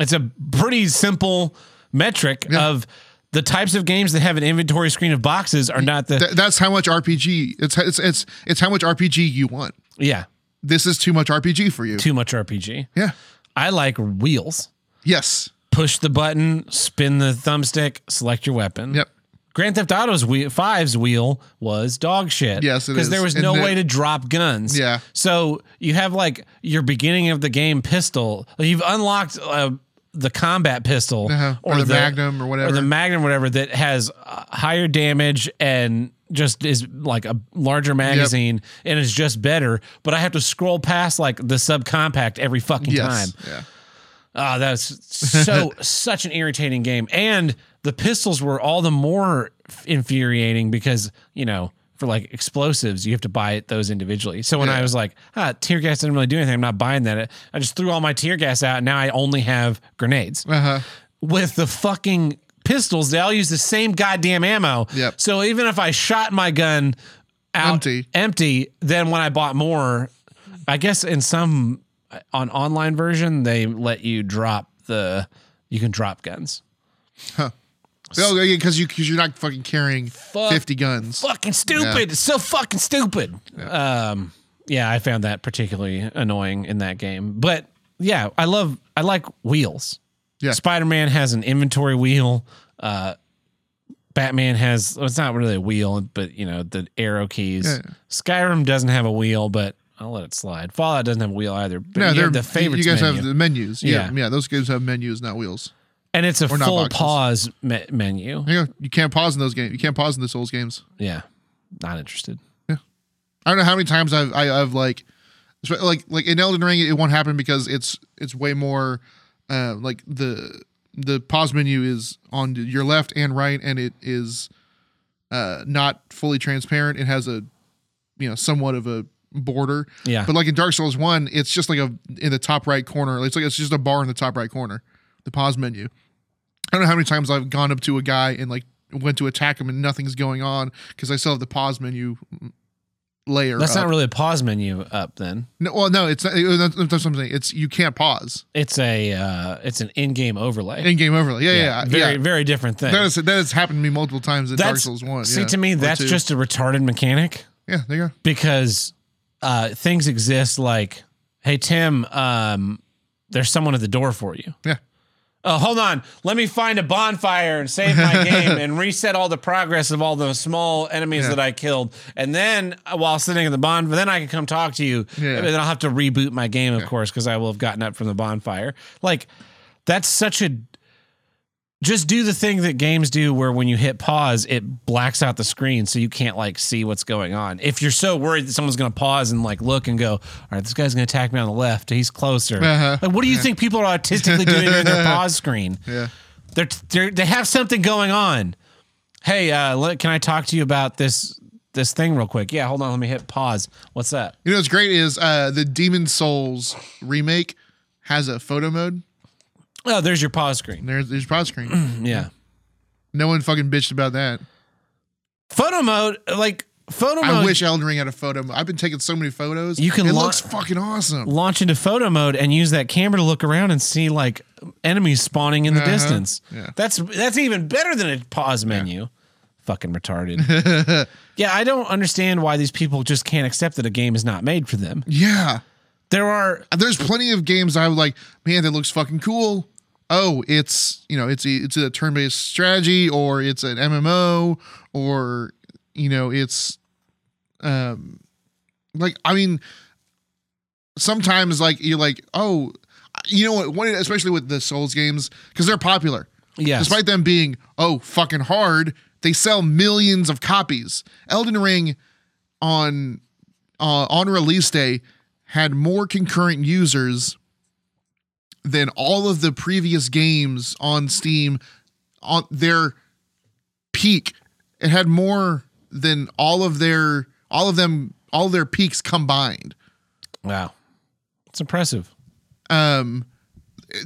It's a pretty simple metric Yeah. of the types of games that have an inventory screen of boxes are not the Th- that's how much RPG. It's it's it's it's how much RPG you want. yeah This is too much RPG for you. too much RPG. yeah. I like wheels. Yes. Push the button, spin the thumbstick, select your weapon. Yep. Grand Theft Auto's wheel, five's wheel was dog shit. Yes, because there was And no way to drop guns. Yeah. So you have like your beginning of the game pistol. You've unlocked uh, the combat pistol Uh-huh. Or the Magnum or whatever. or the Magnum, whatever that has uh, higher damage and just is like a larger magazine and is just better. But I have to scroll past like the subcompact every fucking time. Yes. Yeah. Oh, that's so <laughs> such an irritating game. And the pistols were all the more infuriating because, you know, for like explosives, you have to buy those individually. So when I was like, ah, tear gas didn't really do anything, I'm not buying that. I just threw all my tear gas out. And now I only have grenades. Uh huh. With the fucking pistols, they all use the same goddamn ammo. Yep. So even if I shot my gun out Empty. empty, then when I bought more, I guess in some on online version they let you drop the you can drop guns. Oh, yeah, because you because you're not fucking carrying Fuck. fifty guns. Fucking stupid. It's so fucking stupid. Um yeah, I found that particularly annoying in that game. But yeah, I love I like wheels. Yeah. Spider-Man has an inventory wheel. Uh Batman has well, it's not really a wheel, but you know, the arrow keys. Yeah. Skyrim doesn't have a wheel, but I'll let it slide. Fallout doesn't have a wheel either. But No, you they're the favorites You guys menu. have the menus. Yeah. Yeah. yeah, Those games have menus, not wheels. And it's a or full pause me- menu. You, know, you can't pause in those games. You can't pause in the Souls games. Yeah. Not interested. Yeah, I don't know how many times I've I, I've like like like in Elden Ring it won't happen because it's it's way more uh like the the pause menu is on your left and right and it is uh not fully transparent. It has a you know somewhat of a border. Yeah. But like in Dark Souls 1, it's just like a in the top right corner. It's like it's just a bar in the top right corner. The pause menu. I don't know how many times I've gone up to a guy and like went to attack him and nothing's going on because I still have the pause menu layer. That's up. not really a pause menu up then. No, well, no, it's not, that's that's what It's you can't pause It's a uh it's an in-game overlay. in game overlay. Yeah, yeah, yeah. very yeah. very different thing. That, is, that has happened to me multiple times in Dark That's- Souls One. See yeah, to me that's two. just a retarded mechanic yeah. There you go. because uh things exist like hey Tim um there's someone at the door for you. Yeah, Oh, hold on. Let me find a bonfire and save my <laughs> game and reset all the progress of all the small enemies Yeah. that I killed. And then uh, while sitting in the bonfire, then I can come talk to you. Yeah. And then I'll have to reboot my game, of course, because I will have gotten up from the bonfire. Like, that's such a. Just do the thing that games do where when you hit pause, it blacks out the screen so you can't like see what's going on. If you're so worried that someone's going to pause and like look and go, all right, this guy's going to attack me on the left, he's closer. Uh-huh. Like, what do you think people are autistically doing during their <laughs> pause screen? yeah. They're, they're they have something going on. Hey, uh, let, can I talk to you about this this thing real quick? Yeah, hold on. Let me hit pause. What's that? You know what's great is uh, the Demon Souls remake has a photo mode. Oh, there's your pause screen. There's there's pause screen. <clears throat> Yeah, no one fucking bitched about that. photo mode. Like photo I mode. wish Elden Ring had a photo mode. I've been taking so many photos. You can It lo- looks fucking awesome. launch into photo mode and use that camera to look around and see like enemies spawning in the Uh-huh. distance. Yeah. That's that's even better than a pause menu. Fucking retarded. <laughs> yeah, I don't understand why these people just can't accept that a game is not made for them. Yeah. There are There's plenty of games I would like, man, that looks fucking cool. Oh, it's you know, it's a it's a turn-based strategy or it's an MMO or you know, it's um like I mean sometimes like you're like, oh, you know what, one especially with the Souls games cuz they're popular. Yeah. Despite them being oh fucking hard, they sell millions of copies. Elden Ring on uh, on release day had more concurrent users than all of the previous games on Steam on their peak. It had more than all of their all of them all their peaks combined. wow. It's impressive. Um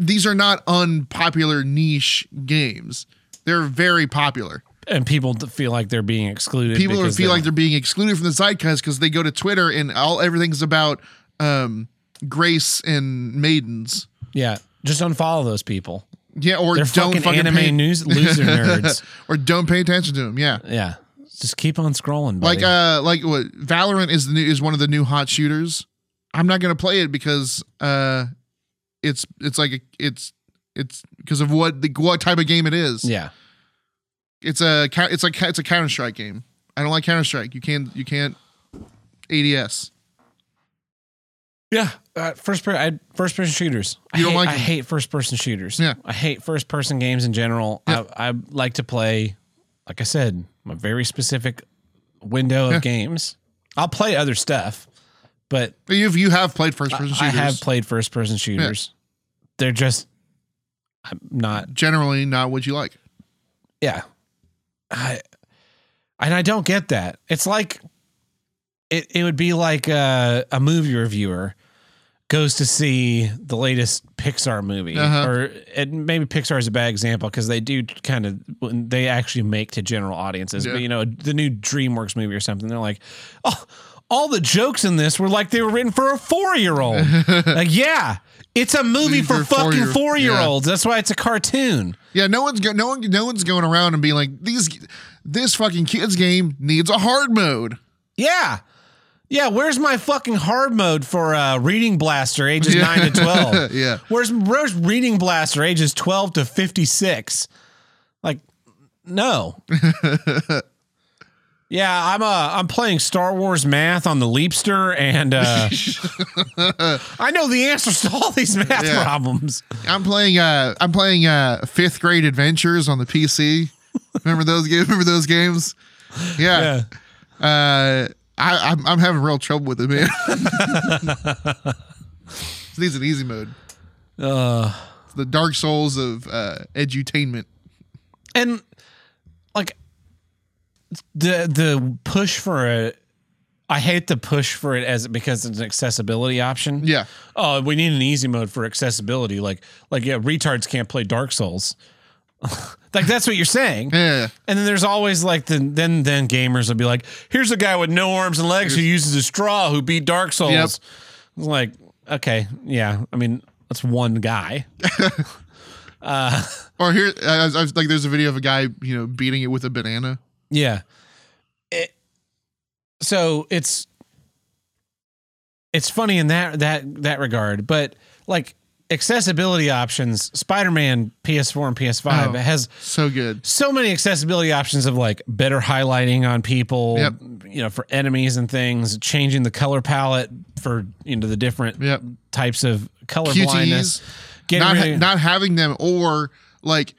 these are not unpopular niche games. They're very popular. And people feel like they're being excluded. people feel like they're being excluded from the zeitgeist because they go to Twitter and all everything's about um, grace and maidens. Yeah. Just unfollow those people. Yeah, or They're don't fucking, fucking anime pay, news <laughs> loser nerds. <laughs> or don't pay attention to them. Yeah, Yeah. Just keep on scrolling. Buddy. like uh, like what Valorant is the new is one of the new hot shooters. I'm not gonna play it because uh, it's it's like a, it's it's because of what the what type of game it is. yeah. It's a cou- it's like it's a Counter Strike game. I don't like Counter Strike. You can't you can't ADS. Yeah, uh, first per- I, first person shooters. I You don't hate, like I them? hate first person shooters. Yeah. I hate first person games in general. Yeah. I, I like to play, like I said, a very specific window of games. I'll play other stuff, but You you have played first person I shooters. have played first person shooters. They're just I'm not. generally not what you like. Yeah, I and I don't get that. It's like it. It would be like a, a movie reviewer goes to see the latest Pixar movie, Uh-huh. or it, maybe Pixar is a bad example because they do kind of they actually make to general audiences. Yeah. But you know, the new DreamWorks movie or something, they're like, oh, all the jokes in this were like they were written for a four year old. <laughs> like, yeah, it's a movie for For fucking four-year- four year olds. That's why it's a cartoon. Yeah, no one's go- no one no one's going around and being like these this fucking kids game needs a hard mode. Yeah. Yeah, where's my fucking hard mode for uh, Reading Blaster ages Yeah. 9 to 12? <laughs> Yeah. Where's where's Reading Blaster ages 12 to 56? Like no. <laughs> yeah, I'm uh I'm playing Star Wars math on the Leapster and uh <laughs> I know the answers to all these math Yeah. problems. I'm playing uh I'm playing uh fifth grade adventures on the PC. Remember those games? Remember those games? Yeah. Uh I, I'm I'm having real trouble with it, man. <laughs> <laughs> These an easy mode. Uh The Dark Souls of uh edutainment. and like the the push for it. I hate the push for it as because it's an accessibility option. Yeah. Oh, we need an easy mode for accessibility. Like like yeah, retards can't play Dark Souls. <laughs> like that's what you're saying. Yeah. And then there's always like the then then gamers will be like, here's a guy with no arms and legs who uses a straw who beat Dark Souls. Yep. Like, okay, yeah. I mean, that's one guy. <laughs> Uh, or here I, was- I was like there's a video of a guy, you know, beating it with a banana. Yeah. It, so it's it's funny in that that that regard, but like accessibility options, Spider-Man PS4 and PS5 Oh. has So good. so many accessibility options of like better highlighting on people, Yep. you know, for enemies and things, changing the color palette for you know the different Yep. types of color QTEs. blindness. Getting not ha- not having them or like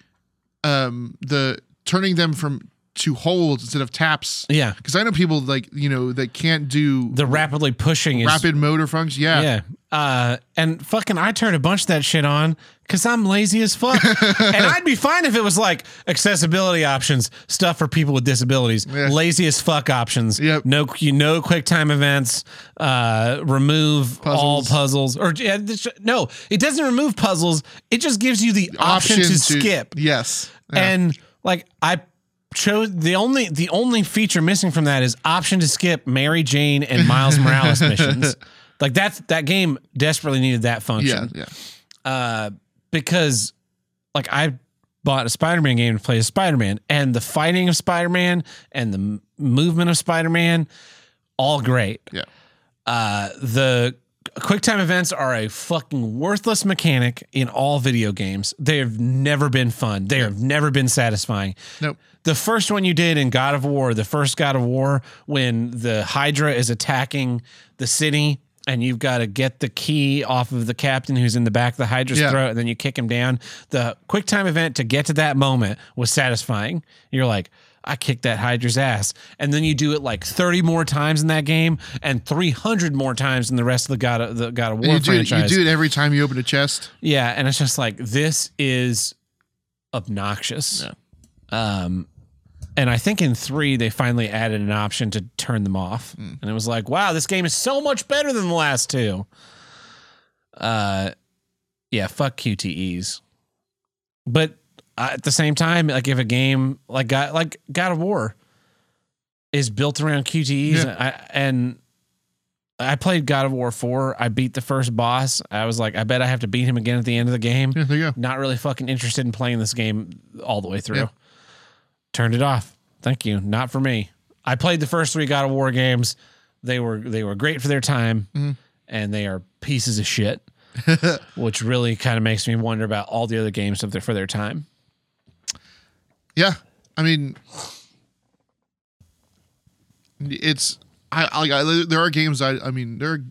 um the turning them from to holds instead of taps yeah, because i know people like you know that can't do the rapidly pushing is rapid motor functions yeah yeah. Uh, and fucking, I turned a bunch of that shit on because I'm lazy as fuck. <laughs> and I'd be fine if it was like accessibility options, stuff for people with disabilities, Yeah. lazy as fuck options. Yep. No, you know, quick time events, uh, remove all Puzzles. puzzles or yeah, this- no, it doesn't remove puzzles. It just gives you the option, to, skip. Yes. Yeah. And like I chose the only the only feature missing from that is option to skip Mary Jane and Miles Morales <laughs> missions. Like that's that game desperately needed that yeah, function. yeah. Uh because like I bought a Spider-Man game to play as Spider-Man and the fighting of Spider-Man and the m- movement of Spider-Man all great. Yeah. Uh the QuickTime events are a fucking worthless mechanic in all video games. They have never been fun. They have never been satisfying. Nope. The first one you did in God of War, the first God of War, when the Hydra is attacking the city and you've got to get the key off of the captain who's in the back of the Hydra's Yeah. throat and then you kick him down. The QuickTime event to get to that moment was satisfying. You're like, I kicked that Hydra's ass. And then you do it like 30 more times in that game and 300 more times in the rest of the God of, the God of War you do, it, you franchise. do it every time you open a chest. Yeah, and it's just like this is obnoxious. Um and I think in 3 they finally added an option to turn them off. And it was like, wow, this game is so much better than the last two. Uh yeah, fuck QTEs. But uh, at the same time, like if a game like God, like God of War is built around QTEs Yeah. I, and I played God of War 4. I beat the first boss. I was like, I bet I have to beat him again at the end of the game. Yeah, there you go. Not really fucking interested in playing this game all the way through. Yeah. Turned it off. Thank you. Not for me. I played the first three God of War games. They were they were great for their time, Mm-hmm. and they are pieces of shit. <laughs> which really kind of makes me wonder about all the other games of their for their time. Yeah, I mean, it's I, I, I there are games I I mean there are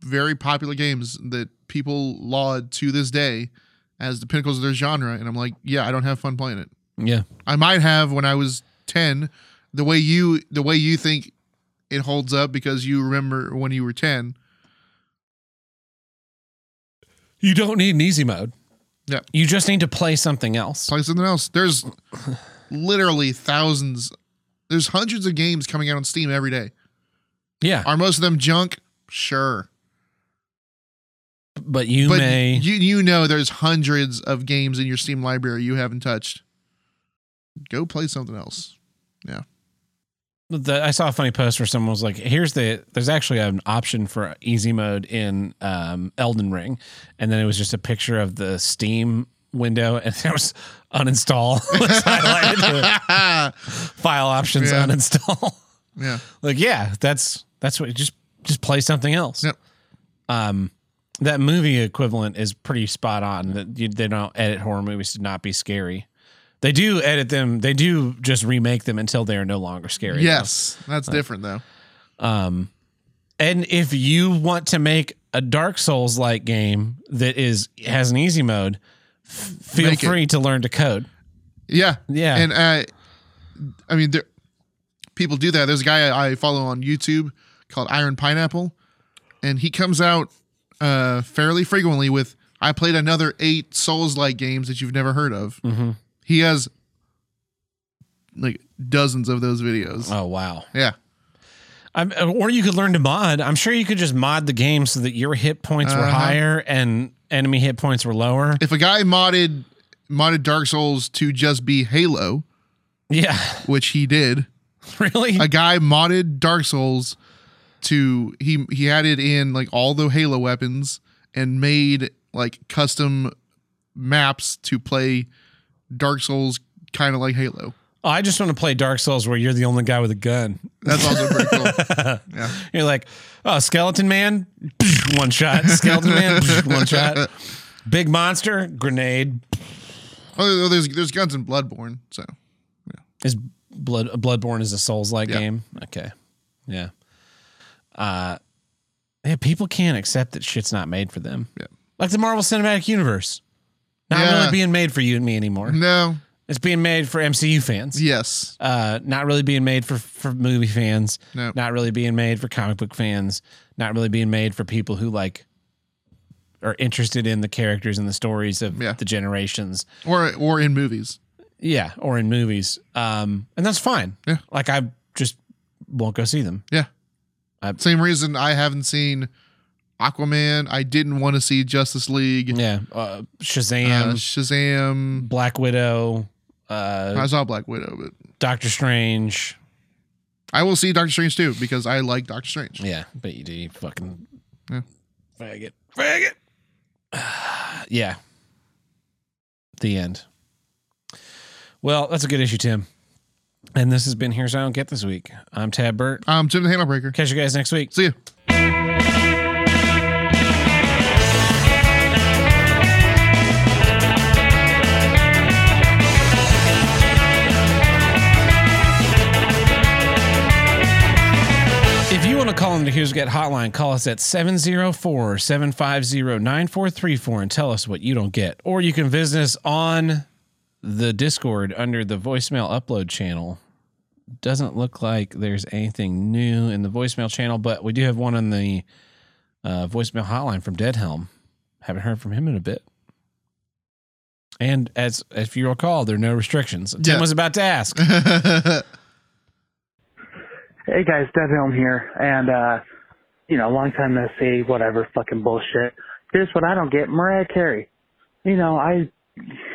very popular games that people laud to this day as the pinnacles of their genre, and I'm like, yeah, I don't have fun playing it. Yeah. I might have when I was ten. The way you the way you think it holds up because you remember when you were ten. You don't need an easy mode. Yeah. You just need to play something else. Play something else. There's literally thousands. There's hundreds of games coming out on Steam every day. Yeah. Are most of them junk? Sure. But you but may you you know there's hundreds of games in your Steam library you haven't touched. Go play something else. Yeah. The, I saw a funny post where someone was like, "Here's the there's actually an option for easy mode in um, Elden Ring," and then it was just a picture of the Steam window, <laughs> and there was uninstall <laughs> was highlighted. <laughs> File options Yeah. uninstall. Yeah. like, yeah, that's that's what just just play something else. Yep. Um, that movie equivalent is pretty spot on. That they don't edit horror movies to not be scary. They do edit them. They do just remake them until they are no longer scary. though. Yes. That's different though. Um, and if you want to make a Dark Souls like game that is has an easy mode, f- feel Make it. free to learn to code. Yeah. Yeah. And uh I mean there people do that. There's a guy I, I follow on YouTube called Iron Pineapple and he comes out uh fairly frequently with I played another 8 Souls like games that you've never heard of. Mm-hmm. He has like dozens of those videos. Oh wow. Yeah. I'm, or you could learn to mod. I'm sure you could just mod the game so that your hit points were Uh-huh. higher and enemy hit points were lower. If a guy modded modded Dark Souls to just be Halo, Yeah, <laughs> which he did, really. a guy modded Dark Souls to he he added in like all the Halo weapons and made like custom maps to play Dark Souls kind of like Halo. Oh, I just want to play Dark Souls where you're the only guy with a gun. That's also pretty cool. <laughs> Yeah. You're like, oh, skeleton man, <laughs> one shot. Skeleton man, <laughs> one shot. Big monster, grenade. Oh, there's there's guns in Bloodborne, so Is blood Bloodborne is a Souls like Yeah. game? Okay, yeah. Uh, yeah, people can't accept that shit's not made for them. Yeah. like the Marvel Cinematic Universe, not Yeah. really being made for you and me anymore. no, It's being made for MCU fans. yes, Uh, not really being made for for movie fans. No. Not really being made for comic book fans. Not really being made for people who like are interested in the characters and the stories of Yeah. the generations. or or in movies. Yeah, or in movies. Um, and that's fine. Yeah. Like I just won't go see them. Yeah. I- Same reason I haven't seen Aquaman. I didn't want to see Justice League. Yeah. Uh, Uh, Shazam, Shazam. Black Widow, uh, I saw Black Widow, but Doctor Strange. I will see Doctor Strange too because I like Doctor Strange. Yeah, but you do you fucking Yeah. faggot. Faggot. <sighs> yeah. The end. Well, that's a good issue, Tim. And this has been Here's I Don't Get This Week. I'm Tad Burt. I'm Tim the Handlebreaker. Catch you guys next week. See you. If you want to call into Here's Get Hotline, call us at 704 750 9434 and tell us what you don't get. Or you can visit us on the Discord under the voicemail upload channel. Doesn't look like there's anything new in the voicemail channel, but we do have one on the uh, voicemail hotline from Deadhelm. Haven't heard from him in a bit. And as if you recall, there are no restrictions. Tim Yeah. was about to ask. <laughs> Hey guys, Dead Helm here, and uh, you know, long time no see, whatever, fucking bullshit. Here's what I don't get: Mariah Carey. You know, I,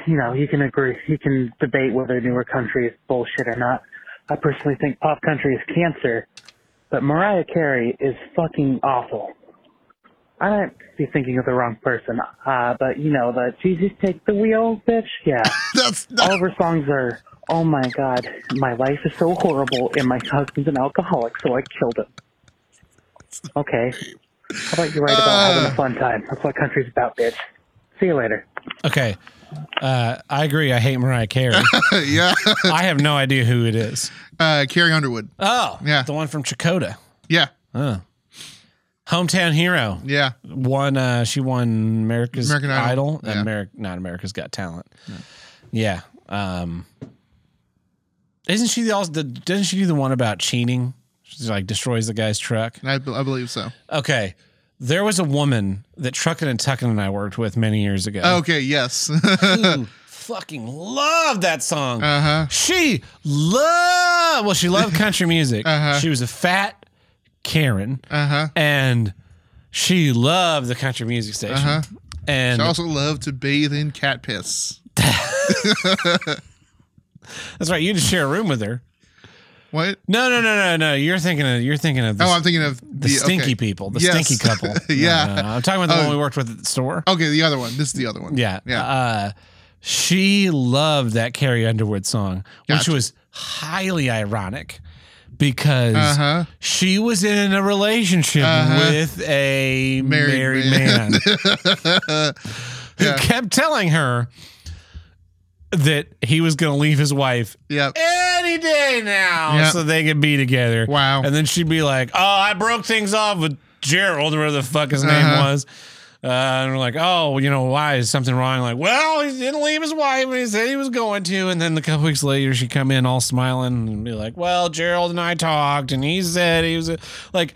you know, you can agree, you can debate whether newer country is bullshit or not. I personally think pop country is cancer, but Mariah Carey is fucking awful. I might be thinking of the wrong person, uh, but you know, the Jesus take the wheel, bitch. Yeah. <laughs> That's all of her songs are oh my god my life is so horrible and my husband's an alcoholic so i killed him okay how about you write about having a fun time that's what country's about bitch see you later Okay. Uh, I agree. I hate Mariah Carey. <laughs> yeah. <laughs> I have no idea who it is. Uh, Carrie Underwood. Oh, Yeah. the one from Checotah. Yeah. Oh. Hometown hero. Yeah. Won. Uh, she won America's American Idol. Idol. Yeah. Ameri- not America's Got Talent. Yeah. Um, isn't she the also? The, doesn't she do the one about cheating? She like destroys the guy's truck. I, I believe so. Okay. There was a woman that Truckin' and Tuckin' and I worked with many years ago. Okay. Yes. <laughs> who fucking loved that song. Uh huh. She loved, well, she loved country music. Uh-huh. She was a fat Karen Uh huh. and she loved the country music station. Uh-huh. And She also loved to bathe in cat piss. <laughs> that's right. You just share a room with her. What? No, no, no, no, no. You're thinking of you're thinking of the, Oh, I'm thinking of the stinky okay. people, the Yes. stinky couple. <laughs> Yeah. no, no. I'm talking about the Oh. one we worked with at the store. Okay, the other one. This is the other one. Yeah. Yeah. Uh, she loved that Carrie Underwood song, which was highly ironic because Uh-huh. she was in a relationship Uh-huh. with a Married married, man. man, <laughs> who Yeah. kept telling her that he was going to leave his wife Yep. any day now Yeah. so they could be together. Wow. And then she'd be like, Oh, I broke things off with Gerald, or whatever the fuck his name Uh-huh. was. Uh, and we're like, Oh, you know, why is something wrong? Like, well, he didn't leave his wife and he said he was going to. And then a couple weeks later, she'd come in all smiling and be like, Well, Gerald and I talked and he said he was like,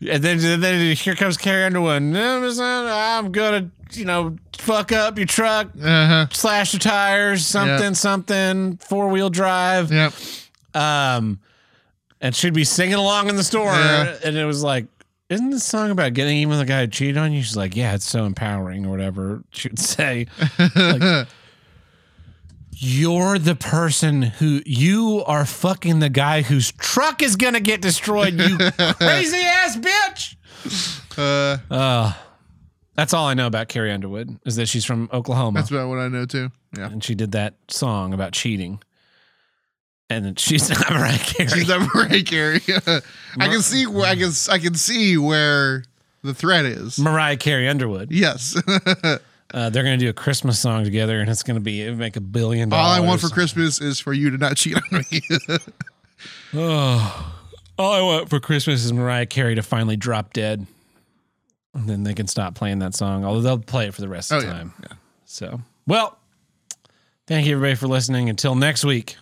and then, and then here comes Carrie Underwood. No, I'm gonna, you know, fuck up your truck, Uh-huh. slash the tires, something, Yep. something, four wheel drive. Yep. Um, and she'd be singing along in the store, Yeah. and it was like, "Isn't this song about getting even with the guy who cheated on you?" She's like, "Yeah, it's so empowering," or whatever she would say. You're the person who you are fucking the guy whose truck is gonna get destroyed. You <laughs> crazy ass bitch. uh, Uh, that's all I know about Carrie Underwood is that she's from Oklahoma. that's about what I know too. Yeah. and she did that song about cheating. And <laughs> she's not Mariah Carey. She's not Mariah Carey. <laughs> I can see where I can I can see where the threat is. Mariah Carey Underwood. Yes. <laughs> Uh, they're going to do a Christmas song together, and it's going to be it'll make a billion dollars. All. I want for Christmas is for you to not cheat on me. Oh, <sighs> all I want for Christmas is Mariah Carey to finally drop dead, then they can stop playing that song. Although they'll play it for the rest of Oh, the yeah. time. So, well, thank you everybody for listening. Until next week,